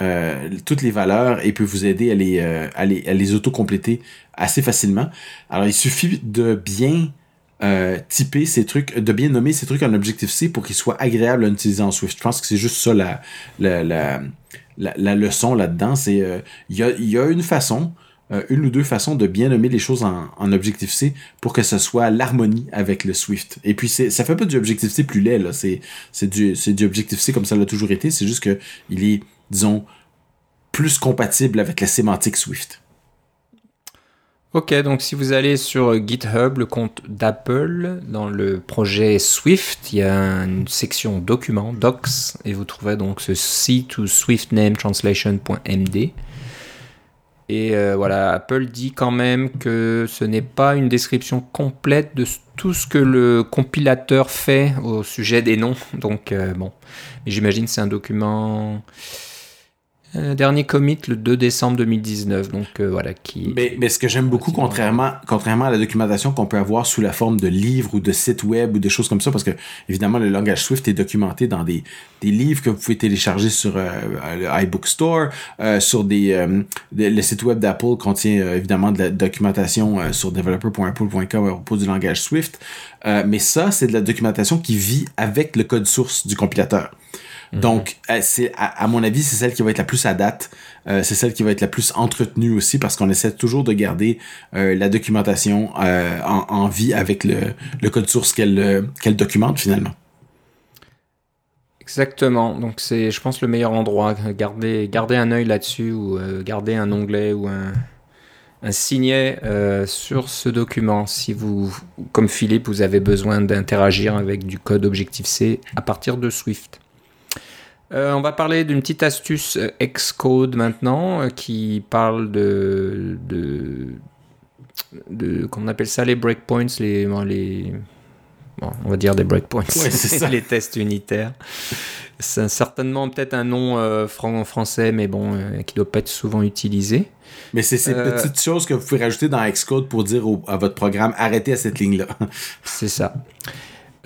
euh, toutes les valeurs et peut vous aider à les, euh, à les, à les auto-compléter assez facilement. Alors, il suffit de bien euh, typer ces trucs, de bien nommer ces trucs en Objective-C pour qu'ils soient agréables à utiliser en Swift. Je pense que c'est juste ça la, la, la, la, leçon là-dedans. C'est il y, a, y a une façon, une ou deux façons de bien nommer les choses en, en Objective-C pour que ce soit l'harmonie avec le Swift. Et puis ça fait pas du Objective-C plus laid, là. C'est, du, du Objective-C comme ça l'a toujours été. C'est juste que il est disons, plus compatible avec la sémantique Swift. Ok, donc si vous allez sur GitHub, le compte d'Apple, dans le projet Swift, il y a une section documents, docs, et vous trouverez donc ce C to Swift Name Translation.md. Et euh, voilà, Apple dit quand même que ce n'est pas une description complète de tout ce que le compilateur fait au sujet des noms. Donc euh, bon, mais j'imagine c'est un document dernier commit le 2 décembre 2019, donc euh, voilà qui. Mais, mais ce que j'aime beaucoup, contrairement, contrairement à la documentation qu'on peut avoir sous la forme de livres ou de sites web ou des choses comme ça, parce que évidemment le langage Swift est documenté dans des, des livres que vous pouvez télécharger sur euh, le iBook Store, sur des, le site web d'Apple contient évidemment de la documentation sur developer.apple.com à propos du langage Swift, mais ça c'est de la documentation qui vit avec le code source du compilateur. Mhm. Donc, euh, c'est à, mon avis, c'est celle qui va être la plus à date. Euh, c'est celle qui va être la plus entretenue aussi parce qu'on essaie toujours de garder euh, la documentation en, vie avec le, code source qu'elle qu'elle documente finalement. Exactement. Donc c'est, je pense, le meilleur endroit. Garder, garder un œil là-dessus ou garder un onglet ou un, un signet sur ce document si vous, comme Philippe, vous avez besoin d'interagir avec du code Objective-C à partir de Swift. Euh, on va parler d'une petite astuce euh, Xcode maintenant euh, qui parle de, de, de comment on appelle ça les breakpoints, les, les on va dire des breakpoints, les tests unitaires. C'est certainement peut-être un nom français, mais bon, qui doit pas être souvent utilisé. Mais c'est ces petites choses que vous pouvez rajouter dans Xcode pour dire à votre programme arrêtez à cette ligne-là. c'est ça.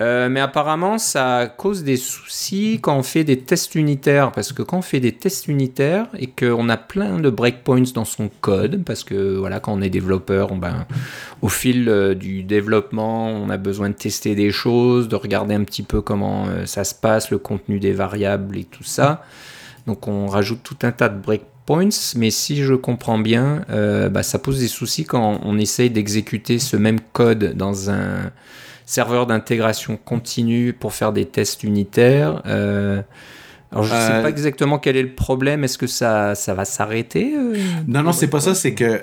Euh, mais apparemment, ça cause des soucis quand on fait des tests unitaires. Parce que quand on fait des tests unitaires et qu'on a plein de breakpoints dans son code, parce que voilà, quand on est développeur, ben, au fil euh, du développement, on a besoin de tester des choses, de regarder un petit peu comment euh, ça se passe, le contenu des variables et tout ça. Donc on rajoute tout un tas de breakpoints, mais si je comprends bien, bah, ça pose des soucis quand on essaye d'exécuter ce même code dans un serveur d'intégration continue pour faire des tests unitaires. Euh, alors je ne sais euh, pas exactement quel est le problème. Est-ce que ça, ça va s'arrêter euh, Non, non, c'est pas ça. C'est que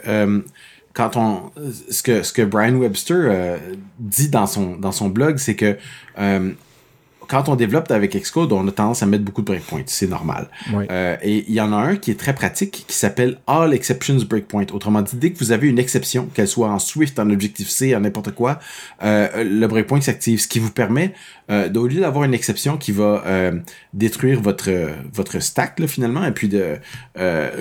quand on ce que ce que Brian Webster dit dans son dans son blog, c'est que quand on développe avec Xcode, on a tendance à mettre beaucoup de breakpoints. C'est normal. Euh, et il y en a un qui est très pratique qui s'appelle All Exceptions Breakpoint. Autrement dit, dès que vous avez une exception, qu'elle soit en Swift, en Objective-C, en n'importe quoi, euh, le breakpoint s'active. Ce qui vous permet, euh, au lieu d'avoir une exception qui va euh, détruire votre votre stack finalement, et puis de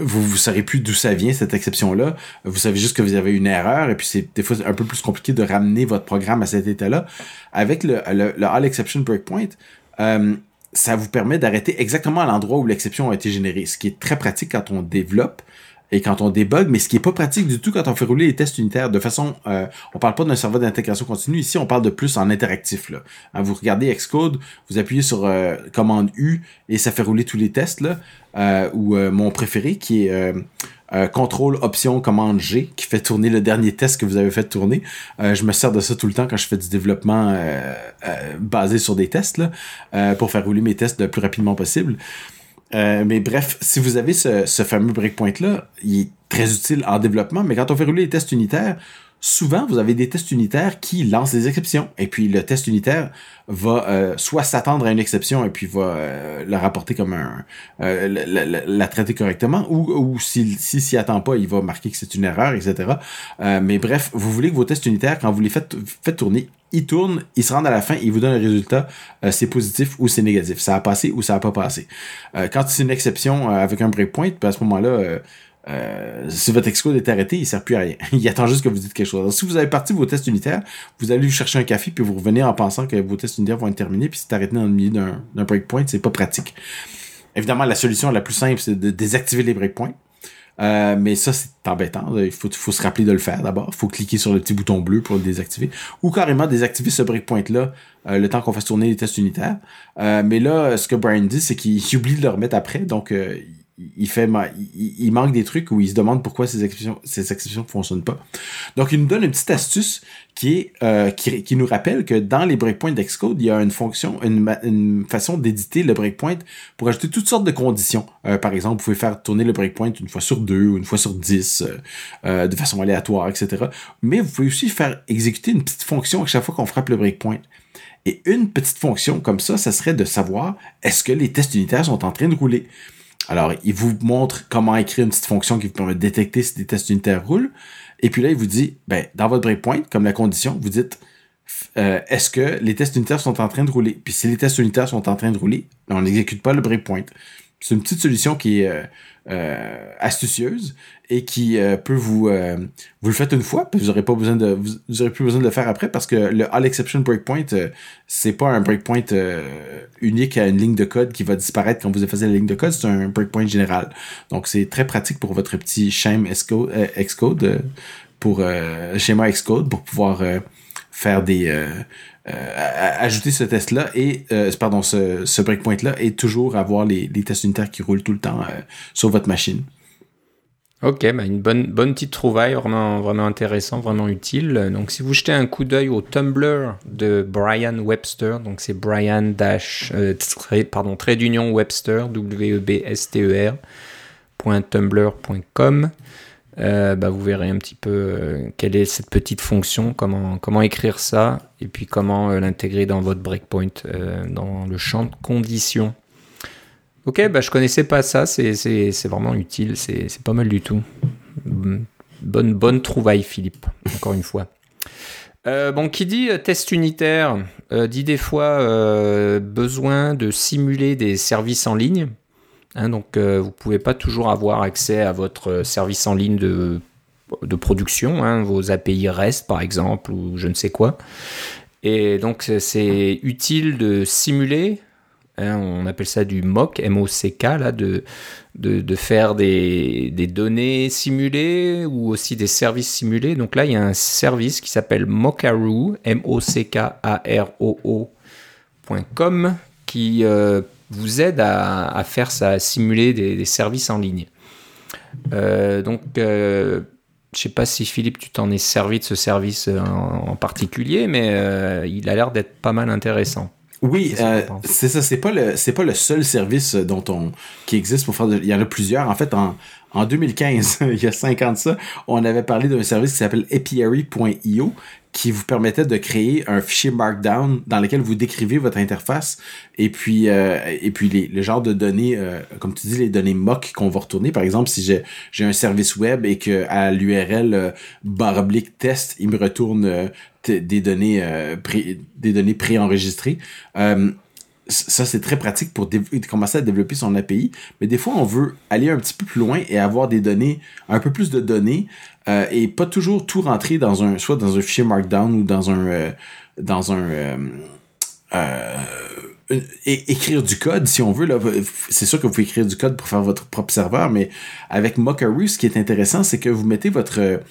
vous vous saurez plus d'où ça vient cette exception là. Vous savez juste que vous avez une erreur et puis c'est des fois un peu plus compliqué de ramener votre programme à cet état là. Avec le, le All Exception Breakpoint, euh, ça vous permet d'arrêter exactement à l'endroit où l'exception a été générée, ce qui est très pratique quand on développe et quand on débug, mais ce qui est pas pratique du tout quand on fait rouler les tests unitaires de façon, euh, on parle pas d'un serveur d'intégration continue, ici on parle de plus en interactif. Là. Hein, vous regardez Xcode, vous appuyez sur euh, commande U et ça fait rouler tous les tests, là, euh, ou mon préféré qui est euh, contrôle option commande G qui fait tourner le dernier test que vous avez fait tourner. Euh, je me sers de ça tout le temps quand je fais du développement euh, basé sur des tests là, pour faire rouler mes tests le plus rapidement possible. Mais bref, si vous avez ce, ce fameux breakpoint là, il est très utile en développement, mais quand on fait rouler les tests unitaires, souvent, vous avez des tests unitaires qui lancent des exceptions. Et puis, le test unitaire va euh, soit s'attendre à une exception et puis va euh, la rapporter comme un... Euh, la, traiter correctement, ou, ou s'il s'y attend pas, il va marquer que c'est une erreur, etc. mais bref, vous voulez que vos tests unitaires, quand vous les faites, faites tourner, ils tournent, ils se rendent à la fin, ils vous donnent un résultat, c'est positif ou c'est négatif. Ça a passé ou ça a pas passé. quand c'est une exception avec un breakpoint, ben, à ce moment-là euh, si votre Xcode est arrêté, il sert plus à rien. il attend juste que vous dites quelque chose. si vous avez parti vos tests unitaires, vous allez chercher un café puis vous revenez en pensant que vos tests unitaires vont être terminés puis c'est arrêté dans le milieu d'un breakpoint, c'est pas pratique. Évidemment, la solution la plus simple, c'est de désactiver les breakpoints. Euh, mais ça, c'est embêtant. Il faut, faut se rappeler de le faire d'abord. Il faut cliquer sur le petit bouton bleu pour le désactiver. Ou carrément désactiver ce breakpoint-là euh, le temps qu'on fasse tourner les tests unitaires. mais là, ce que Brian dit, c'est qu'il oublie de le remettre après. Donc, il manque des trucs où il se demande pourquoi ces exceptions ces exceptions ne fonctionnent pas. Donc il nous donne une petite astuce qui euh, nous rappelle que dans les breakpoints d'Xcode, il y a une fonction une, une façon d'éditer le breakpoint pour ajouter toutes sortes de conditions. Euh, par exemple, vous pouvez faire tourner le breakpoint une fois sur deux ou une fois sur dix euh, de façon aléatoire, etc. Mais vous pouvez aussi faire exécuter une petite fonction à chaque fois qu'on frappe le breakpoint. Et une petite fonction comme ça, ça serait de savoir est-ce que les tests unitaires sont en train de rouler. Alors, il vous montre comment écrire une petite fonction qui vous permet de détecter si des tests unitaires roulent. Et puis là, il vous dit, ben, dans votre breakpoint, comme la condition, vous dites, euh, est-ce que les tests unitaires sont en train de rouler? Puis si les tests unitaires sont en train de rouler, ben, on n'exécute pas le breakpoint. C'est une petite solution qui est euh, euh, astucieuse et qui euh, peut vous euh, vous le faites une fois puis vous aurez pas besoin de vous, aurez plus besoin de le faire après parce que le all exception breakpoint c'est pas un breakpoint unique à une ligne de code qui va disparaître quand vous effacez la ligne de code c'est un breakpoint général. Donc c'est très pratique pour votre petit schéma Xcode pour schéma Xcode pour pouvoir faire des ajouter ce test là et pardon ce, ce breakpoint là et toujours avoir les, tests unitaires qui roulent tout le temps sur votre machine. Ok, bah une bonne, bonne petite trouvaille, vraiment, vraiment intéressant, vraiment utile. Donc, si vous jetez un coup d'œil au Tumblr de Brian Webster, donc c'est Brian dash, euh, pardon, trait d'union Webster, W-E-B-S-T-E-R, .tumblr.com, euh, bah, vous verrez un petit peu euh, quelle est cette petite fonction, comment, écrire ça, et puis comment l'intégrer dans votre breakpoint, dans le champ de conditions. Ok, bah, je connaissais pas ça, c'est vraiment utile, c'est pas mal du tout. Bonne, bonne trouvaille, Philippe, encore une fois. Euh, bon, qui dit euh, test unitaire euh, dit des fois besoin de simuler des services en ligne. Hein, donc, vous pouvez pas toujours avoir accès à votre service en ligne de, production, hein, vos API REST par exemple, ou je ne sais quoi. Et donc c'est utile de simuler, hein, on appelle ça du mock, M-O-C-K, là, de, de, faire des, des, données simulées ou aussi des services simulés. Donc là, il y a un service qui s'appelle Mockaroo, M-O-C-K-A-R-O-O.com, qui euh, vous aide à, à, faire ça, simuler des, services en ligne. Euh, donc, euh, je sais pas si Philippe, tu t'en es servi de ce service en, particulier, mais euh, il a l'air d'être pas mal intéressant. Oui, c'est ça. C'est pas le c'est pas le seul service dont on qui existe pour faire. il y en a plusieurs. En fait, en, en 2015, il y a 50 ça, on avait parlé d'un service qui s'appelle apiary.io qui vous permettait de créer un fichier Markdown dans lequel vous décrivez votre interface et puis euh, et puis les, le genre de données, euh, comme tu dis, les données mock qu'on va retourner. Par exemple, si j'ai j'ai un service web et que à l'URL euh, barre test, il me retourne des données pré, des données préenregistrées ça, c'est très pratique pour commencer à développer son API. Mais des fois, on veut aller un petit peu plus loin et avoir des données, un peu plus de données, euh, et pas toujours tout rentrer dans un, soit dans un fichier Markdown ou dans un, euh, dans un, euh, écrire du code si on veut. C'est sûr que vous pouvez écrire du code pour faire votre propre serveur, mais avec Mockaroo, ce qui est intéressant, c'est que vous mettez votre,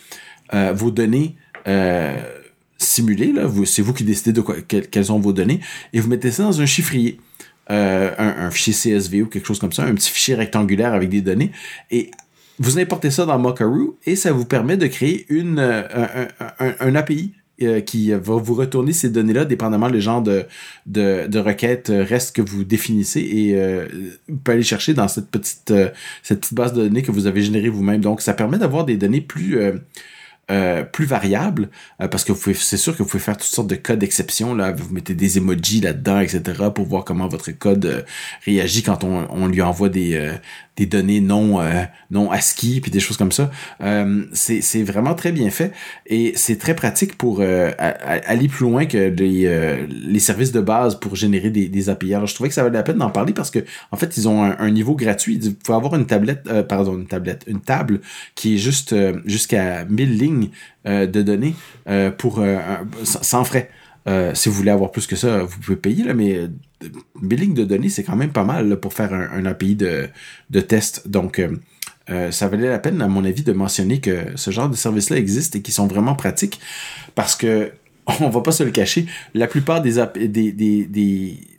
vos données simulé, là, c'est vous qui décidez de quoi, quelles sont vos données, et vous mettez ça dans un chiffrier, euh, un, fichier CSV ou quelque chose comme ça, un petit fichier rectangulaire avec des données, et vous importez ça dans Mockaroo, et ça vous permet de créer une, euh, un, API euh, qui va vous retourner ces données-là, dépendamment du genre de, de, de requête reste que vous définissez et vous pouvez aller chercher dans cette petite, cette petite base de données que vous avez générée vous-même. Donc, ça permet d'avoir des données plus, euh, plus variable euh, parce que c'est sûr que vous pouvez faire toutes sortes de codes d'exception là. Vous mettez des emojis là-dedans etc pour voir comment votre code euh, réagit quand on, on, lui envoie des des données non non ASCII puis des choses comme ça. C'est c'est vraiment très bien fait et c'est très pratique pour aller plus loin que les les services de base pour générer des, des API alors je trouvais que ça valait la peine d'en parler parce que en fait ils ont un, niveau gratuit. Vous pouvez avoir une tablette pardon une tablette une table qui est juste jusqu'à 1000 lignes euh, de données euh, pour euh, sans frais. Si vous voulez avoir plus que ça, vous pouvez payer, là, mais billing de données, c'est quand même pas mal pour faire un, API de, de test. Donc, ça valait la peine, à mon avis, de mentionner que ce genre de services-là existe et qui sont vraiment pratiques parce que, on va pas se le cacher, la plupart des, des, des des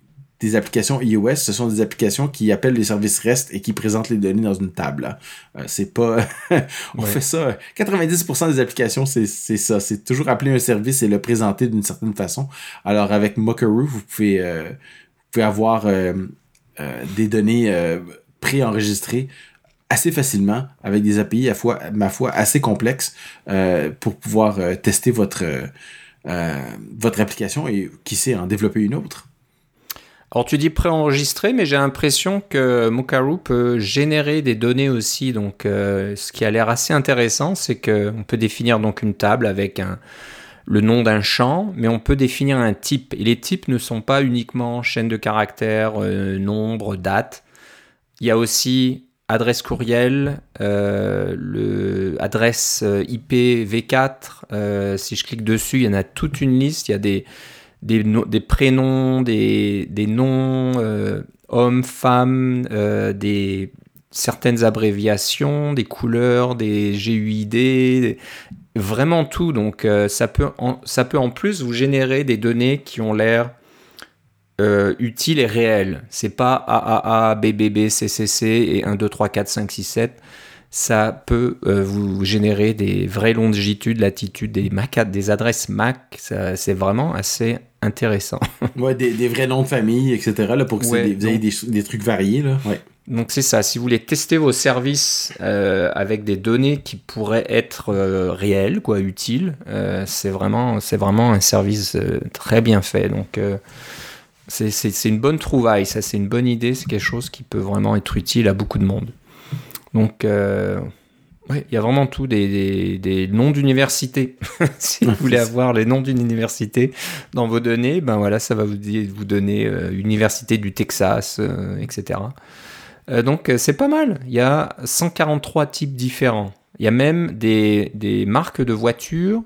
applications iOS, ce sont des applications qui appellent les services REST et qui présentent les données dans une table. Euh, c'est pas... on fait ça. 90% des applications, c'est ça. C'est toujours appeler un service et le présenter d'une certaine façon. Alors avec Mockaroo, vous pouvez, euh, vous pouvez avoir euh, des données préenregistrées assez facilement avec des API à fois, ma foi, assez complexes pour pouvoir tester votre, votre application et qui sait en développer une autre. Alors tu dis préenregistré, mais j'ai l'impression que Mokaroo peut générer des données aussi. Donc euh, ce qui a l'air assez intéressant, c'est qu'on peut définir donc une table avec le nom d'un champ, mais on peut définir un type. Et les types ne sont pas uniquement chaîne de caractères, euh, nombre, date. Il y a aussi adresse courriel, euh, adresse IP V4. si je clique dessus, il y en a toute une liste. Il y a des des, prénoms, des, noms, euh, hommes, femmes, euh, certaines abréviations, des couleurs, des GUID, vraiment tout. Donc euh, ça, peut en, plus vous générer des données qui ont l'air utiles et réelles. C'est pas AAA, BBB, CCC et 1, 2, 3, 4, 5, 6, 7 ça peut vous générer des vraies longitudes, latitudes, des MAC, des adresses MAC. C'est vraiment assez intéressant. ouais, des, des, vrais noms de famille, etc. Là, pour que vous ayez des, des, trucs variés. Là. Ouais. Donc c'est ça, si vous voulez tester vos services euh, avec des données qui pourraient être euh, réelles, quoi, utiles, euh, c'est vraiment, c'est vraiment un service très bien fait. Donc c'est une bonne trouvaille, ça c'est une bonne idée, c'est quelque chose qui peut vraiment être utile à beaucoup de monde. Donc il y a vraiment tout, des, noms d'universités. si vous voulez avoir les noms d'une université dans vos données, ben voilà, ça va vous, vous donner euh, Université du Texas, euh, etc. Euh, donc c'est pas mal. Il y a 143 types différents. Il y a même des, marques de voitures,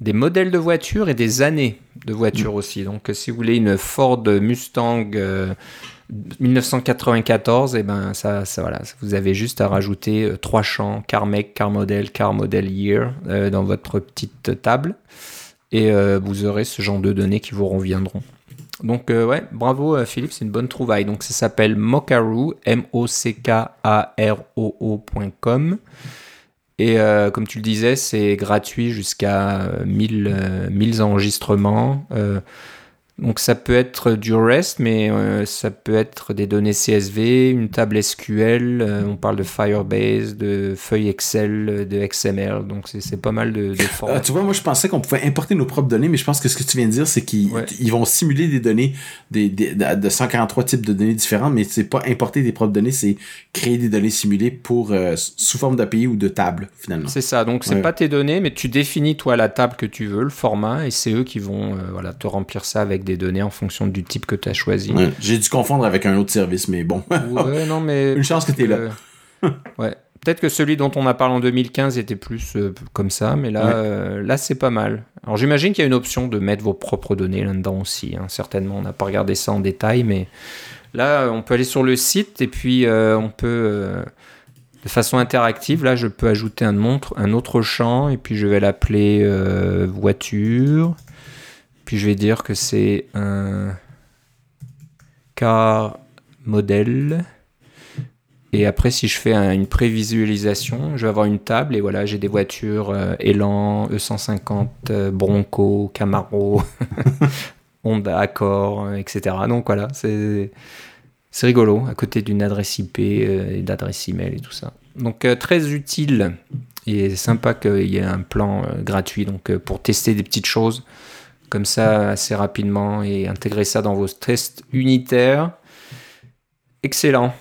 des modèles de voitures et des années de voitures aussi. Donc, si vous voulez une Ford Mustang 1994, et eh ben ça, voilà, vous avez juste à rajouter trois champs car make, car model, car model year dans votre petite table et vous aurez ce genre de données qui vous reviendront. Donc ouais, bravo Philippe, c'est une bonne trouvaille. Donc ça s'appelle Mokaroo, M-O-C-K-A-R-O-O.com. Et euh, comme tu le disais, c'est gratuit jusqu'à 1000, 1000 euh, enregistrements. Euh, donc ça peut être du REST, mais euh, ça peut être des données CSV, une table SQL, euh, on parle de Firebase, de feuilles Excel, de XML, donc c'est pas mal de, de euh, tu vois, moi je pensais qu'on pouvait importer nos propres données, mais je pense que ce que tu viens de dire, c'est qu'ils vont simuler des données des, de 143 types de données différents, mais c'est pas importer des propres données, c'est créer des données simulées pour sous forme d'API ou de table, finalement. C'est ça, donc c'est pas tes données, mais tu définis toi la table que tu veux, le format, et c'est eux qui vont voilà, te remplir ça avec des données en fonction du type que tu as choisi. J'ai dû confondre avec un autre service, mais bon. non, mais Une chance que tu es là. ouais. Peut-être que celui dont on a parlé en 2015 était plus euh, comme ça, mais là, euh, là c'est pas mal. Alors j'imagine qu'il y a une option de mettre vos propres données là-dedans aussi. Hein. Certainement, on n'a pas regardé ça en détail, mais là, on peut aller sur le site et puis euh, on peut, de façon interactive, là, je peux ajouter un, montre, un autre champ et puis je vais l'appeler voiture. Puis je vais dire que c'est un car modèle. Et après, si je fais une prévisualisation, je vais avoir une table et voilà, j'ai des voitures euh, Elan, E150, euh, Bronco, Camaro, Honda Accord, etc. Donc voilà, c'est c'est rigolo à côté d'une adresse IP euh, et d'adresse email et tout ça. Donc très utile et sympa qu'il y ait un plan gratuit donc pour tester des petites choses comme ça assez rapidement et intégrer ça dans vos tests unitaires. Excellent.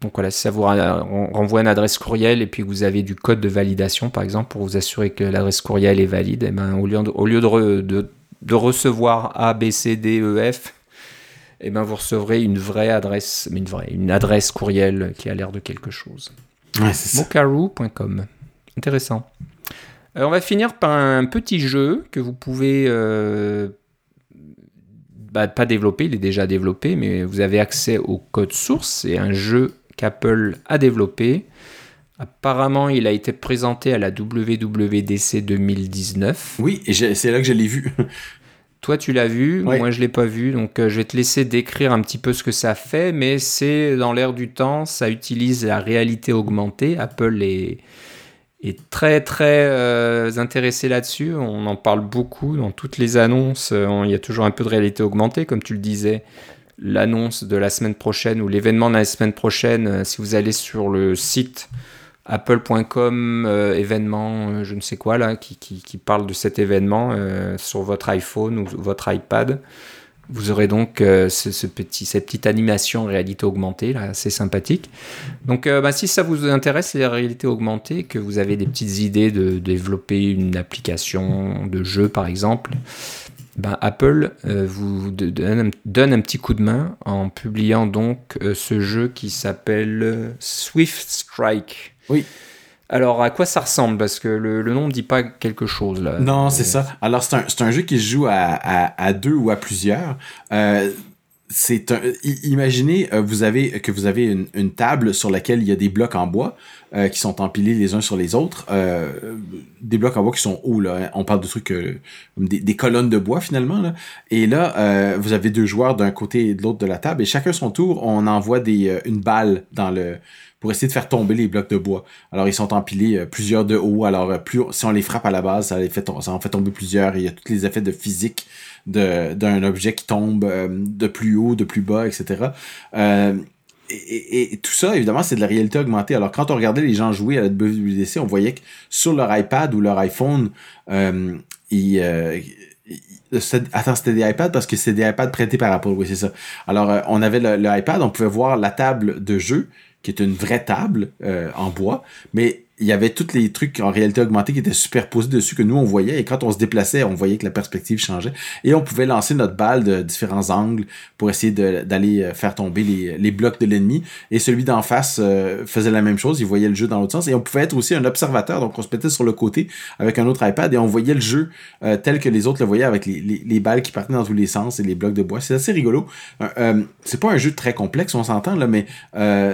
Donc voilà, si ça vous renvoie une adresse courriel et puis vous avez du code de validation, par exemple, pour vous assurer que l'adresse courriel est valide, et eh ben, au lieu, de, au lieu de, de, recevoir A, B, C, D, E, F, et eh ben, vous recevrez une vraie adresse, mais une vraie, une adresse courriel qui a l'air de quelque chose. Ouais, Intéressant. On va finir par un petit jeu que vous pouvez euh, bah, pas développer, il est déjà développé, mais vous avez accès au code source. C'est un jeu qu'Apple a développé. Apparemment, il a été présenté à la WWDC 2019. Oui, et c'est là que je l'ai vu. Toi, tu l'as vu, moi je l'ai pas vu, donc euh, je vais te laisser décrire un petit peu ce que ça fait, mais c'est dans l'air du temps, ça utilise la réalité augmentée. Apple est, est très très euh, intéressé là-dessus. On en parle beaucoup dans toutes les annonces. Euh, il y a toujours un peu de réalité augmentée, comme tu le disais. L'annonce de la semaine prochaine ou l'événement de la semaine prochaine, euh, si vous allez sur le site apple.com événement, je ne sais quoi là, qui, qui, parle de cet événement sur votre iPhone ou votre iPad, vous aurez donc euh, ce, petit, cette petite animation réalité augmentée, là, assez sympathique. Donc, euh, bah, si ça vous intéresse, la réalité augmentée, que vous avez des petites idées de, développer une application de jeu, par exemple, ben, Apple euh, vous donne, un petit coup de main en publiant donc ce jeu qui s'appelle Swift Strike. Oui. Alors, à quoi ça ressemble? Parce que le, nom ne dit pas quelque chose là. Non, c'est ça. Alors, c'est un, un, jeu qui se joue à, à, deux ou à plusieurs. Euh, c'est un, imaginez euh, vous avez que vous avez une, une, table sur laquelle il y a des blocs en bois euh, qui sont empilés les uns sur les autres euh, des blocs en bois qui sont hauts là on parle de trucs euh, des, des, colonnes de bois finalement là et là vous avez deux joueurs d'un côté et de l'autre de la table et chacun son tour on envoie des une balle dans le pour essayer de faire tomber les blocs de bois. Alors ils sont empilés euh, plusieurs de haut. Alors euh, plus si on les frappe à la base, ça, les fait, ça en fait tomber plusieurs. Il y a tous les effets de physique d'un objet qui tombe euh, de plus haut, de plus bas, etc. Et, tout ça, évidemment, c'est de la réalité augmentée. Alors, quand on regardait les gens jouer à la WWDC, on voyait que sur leur iPad ou leur iPhone, ils, Attends, c'était des iPads parce que c'est des iPads prêtés par Apple, oui, c'est ça. Alors, on avait le, iPad, on pouvait voir la table de jeu qui est une vraie table euh, en bois, mais il y avait tous les trucs en réalité augmentée qui étaient superposés dessus que nous on voyait. Et quand on se déplaçait on voyait que la perspective changeait. Et on pouvait lancer notre balle de différents angles pour essayer d'aller euh, faire tomber les, les blocs de l'ennemi. Et celui d'en face euh, faisait la même chose. Il voyait le jeu dans l'autre sens. Et on pouvait être aussi un observateur. Donc on se mettait sur le côté avec un autre iPad et on voyait le jeu euh, tel que les autres le voyaient avec les, les, les, balles qui partaient dans tous les sens et les blocs de bois. C'est assez rigolo. C'est pas un jeu très complexe on s'entend là mais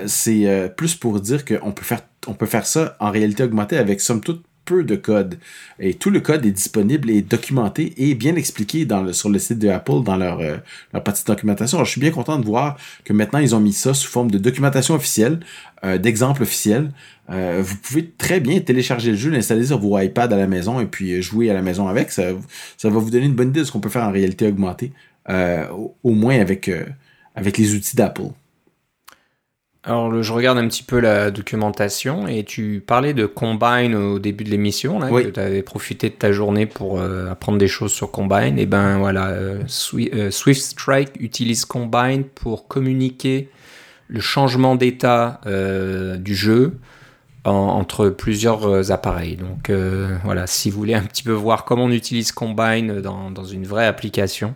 c'est plus pour dire qu'on peut faire on peut faire ça en réalité augmentée avec somme toute peu de code. Et tout le code est disponible et documenté et bien expliqué sur le site de Apple dans leur, euh, leur petite documentation. Alors, je suis bien content de voir que maintenant ils ont mis ça sous forme de documentation officielle, euh, d'exemple officiel. Euh, vous pouvez très bien télécharger le jeu, l'installer sur vos iPads à la maison et puis jouer à la maison avec. Ça, ça va vous donner une bonne idée de ce qu'on peut faire en réalité augmentée, au, moins avec, avec les outils d'Apple. Alors, je regarde un petit peu la documentation et tu parlais de Combine au début de l'émission, que tu avais profité de ta journée pour euh, apprendre des choses sur Combine. Et ben voilà, euh, euh, Swift Strike utilise Combine pour communiquer le changement d'état du jeu entre plusieurs appareils. Donc voilà, si vous voulez un petit peu voir comment on utilise Combine dans, dans une vraie application,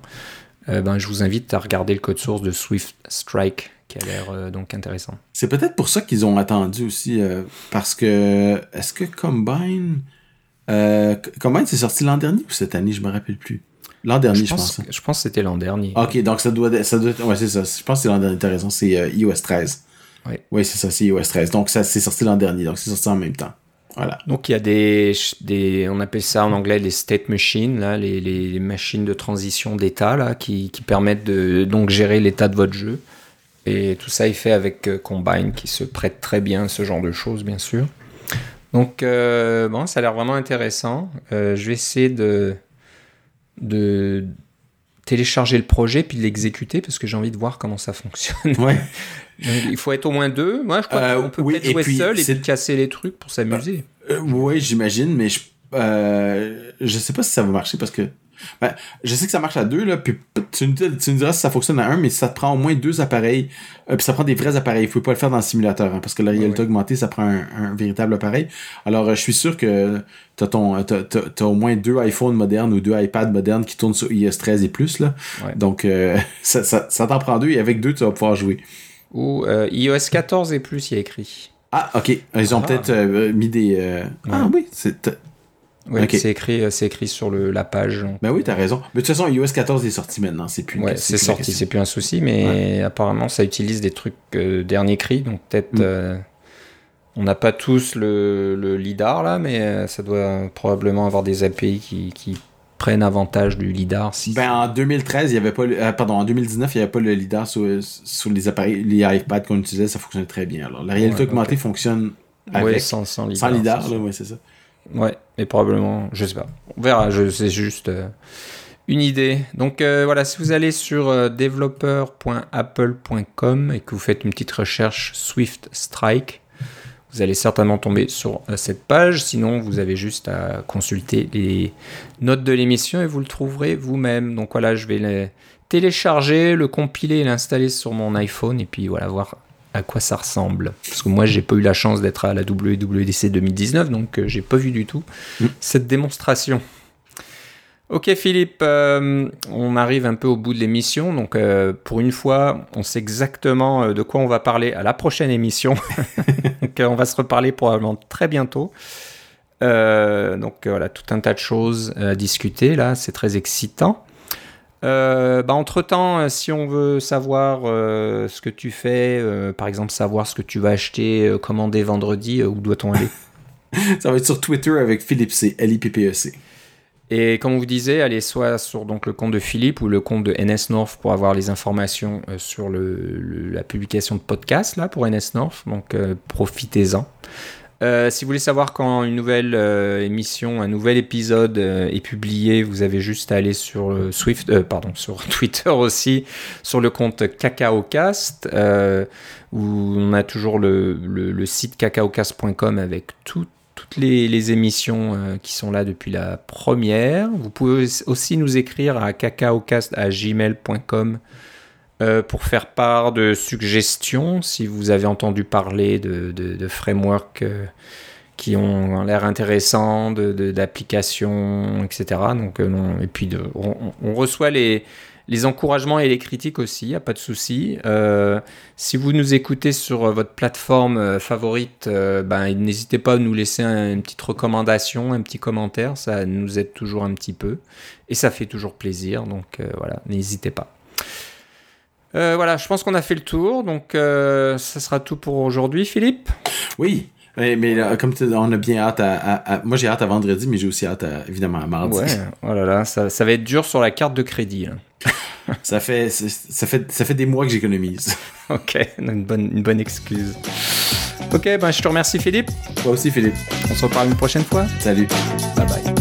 ben, je vous invite à regarder le code source de Swift Strike qui a l'air euh, donc intéressant. C'est peut-être pour ça qu'ils ont attendu aussi, euh, parce que est-ce que Combine, euh, Combine c'est sorti l'an dernier ou cette année, je me rappelle plus. L'an dernier, je, pense. Je pense que c'était l'an dernier. Ok, donc ça doit, ça doit, ouais c'est ça. Je pense que c'est l'an dernier. T'as raison, c'est iOS 13. Oui. Oui, c'est ça, c'est iOS 13. Donc ça, c'est sorti l'an dernier, donc c'est sorti en même temps. Voilà. Donc il y a des, des, on appelle ça en anglais les state machines, là, les, les machines de transition d'état là, qui, qui permettent de donc gérer l'état de votre jeu. Et tout ça est fait avec euh, Combine qui se prête très bien à ce genre de choses, bien sûr. Donc, euh, bon, ça a l'air vraiment intéressant. Euh, je vais essayer de, de télécharger le projet puis de l'exécuter parce que j'ai envie de voir comment ça fonctionne. Ouais. il faut être au moins deux. Moi, je crois qu'on peut peut-être jouer seul et puis casser les trucs pour s'amuser. oui, j'imagine, mais je, je sais pas si ça va marcher parce que ben, je sais que ça marche à deux, là, puis tu, me diras si ça fonctionne à un, mais ça te prend au moins deux appareils, euh, puis ça prend des vrais appareils. Il faut pas le faire dans le simulateur, hein, parce que la réalité augmentée, ça prend un, véritable appareil. Alors, euh, je suis sûr que tu as, au moins deux iPhones modernes ou deux iPads modernes qui tournent sur iOS 13 et plus. Là. Donc, euh, ça, ça, ça t'en prend deux, et avec deux, tu vas pouvoir jouer. Ou iOS 14 et plus, il y a écrit. Ah, ok. Ils ont ah. peut-être mis des. Ah oui, c'est oui, c'est écrit, euh, c'est écrit sur le, la page. Ben oui, t'as raison. Mais de toute façon, iOS 14 est sorti maintenant. C'est plus. Ouais, c'est sorti, c'est plus un souci, mais apparemment, ça utilise des trucs euh, dernier cri, donc peut-être. Mm. Euh, on n'a pas tous le, le, lidar là, mais ça doit probablement avoir des API qui, qui prennent avantage du lidar. Si ben en 2013, il y avait pas, pardon, en 2019, il n'y avait pas le lidar sur, sur les appareils, les iPads qu'on utilisait, ça fonctionnait très bien. Alors la réalité augmentée fonctionne avec sans, sans lidar. Sans lidar, là, ouais, c'est ça. Ouais, mais probablement, je sais pas. On verra, c'est juste euh, une idée. Donc euh, voilà, si vous allez sur euh, developer.apple.com et que vous faites une petite recherche Swift Strike, vous allez certainement tomber sur cette page. Sinon, vous avez juste à consulter les notes de l'émission et vous le trouverez vous-même. Donc voilà, je vais télécharger, le compiler et l'installer sur mon iPhone et puis voilà, voir à quoi ça ressemble. Parce que moi, j'ai pas eu la chance d'être à la WWDC 2019, donc euh, j'ai pas vu du tout mm. cette démonstration. Ok Philippe, euh, on arrive un peu au bout de l'émission, donc euh, pour une fois, on sait exactement de quoi on va parler à la prochaine émission. donc on va se reparler probablement très bientôt. donc voilà, tout un tas de choses à discuter là, c'est très excitant. Euh, bah, entre-temps, euh, si on veut savoir euh, ce que tu fais, par exemple savoir ce que tu vas acheter, commander vendredi, où doit-on aller? Ça va être sur Twitter avec Philippe C, L-I-P-P-E-C. Et comme on vous disait, allez soit sur donc, le compte de Philippe ou le compte de NS North pour avoir les informations sur le, la publication de podcast là, pour NS North. Donc profitez-en. Euh, si vous voulez savoir quand une nouvelle euh, émission, un nouvel épisode euh, est publié, vous avez juste à aller sur Swift, pardon, sur Twitter aussi, sur le compte CacaoCast, où on a toujours le, site cacaocast.com avec toutes les, émissions qui sont là depuis la première. Vous pouvez aussi nous écrire à cacaocast@gmail.com euh, pour faire part de suggestions, si vous avez entendu parler de, frameworks euh, qui ont l'air intéressants, d'applications, etc. Donc, non. Et puis, on, reçoit les, les encouragements et les critiques aussi, y a pas de souci. Euh, si vous nous écoutez sur votre plateforme favorite, ben, n'hésitez pas à nous laisser une petite recommandation, un petit commentaire, ça nous aide toujours un petit peu et ça fait toujours plaisir. Donc voilà, n'hésitez pas. Euh, voilà, je pense qu'on a fait le tour, donc euh, ça sera tout pour aujourd'hui, Philippe. Oui, mais, mais comme on a bien hâte à, Moi, j'ai hâte à vendredi, mais j'ai aussi hâte, évidemment, à mardi. Ouais, oh là là, ça, ça va être dur sur la carte de crédit. ça, fait, ça, fait, ça fait des mois que j'économise. ok, une bonne, une bonne excuse. Ok, ben je te remercie, Philippe. Toi aussi, Philippe. On se reparle une prochaine fois. Salut. Bye.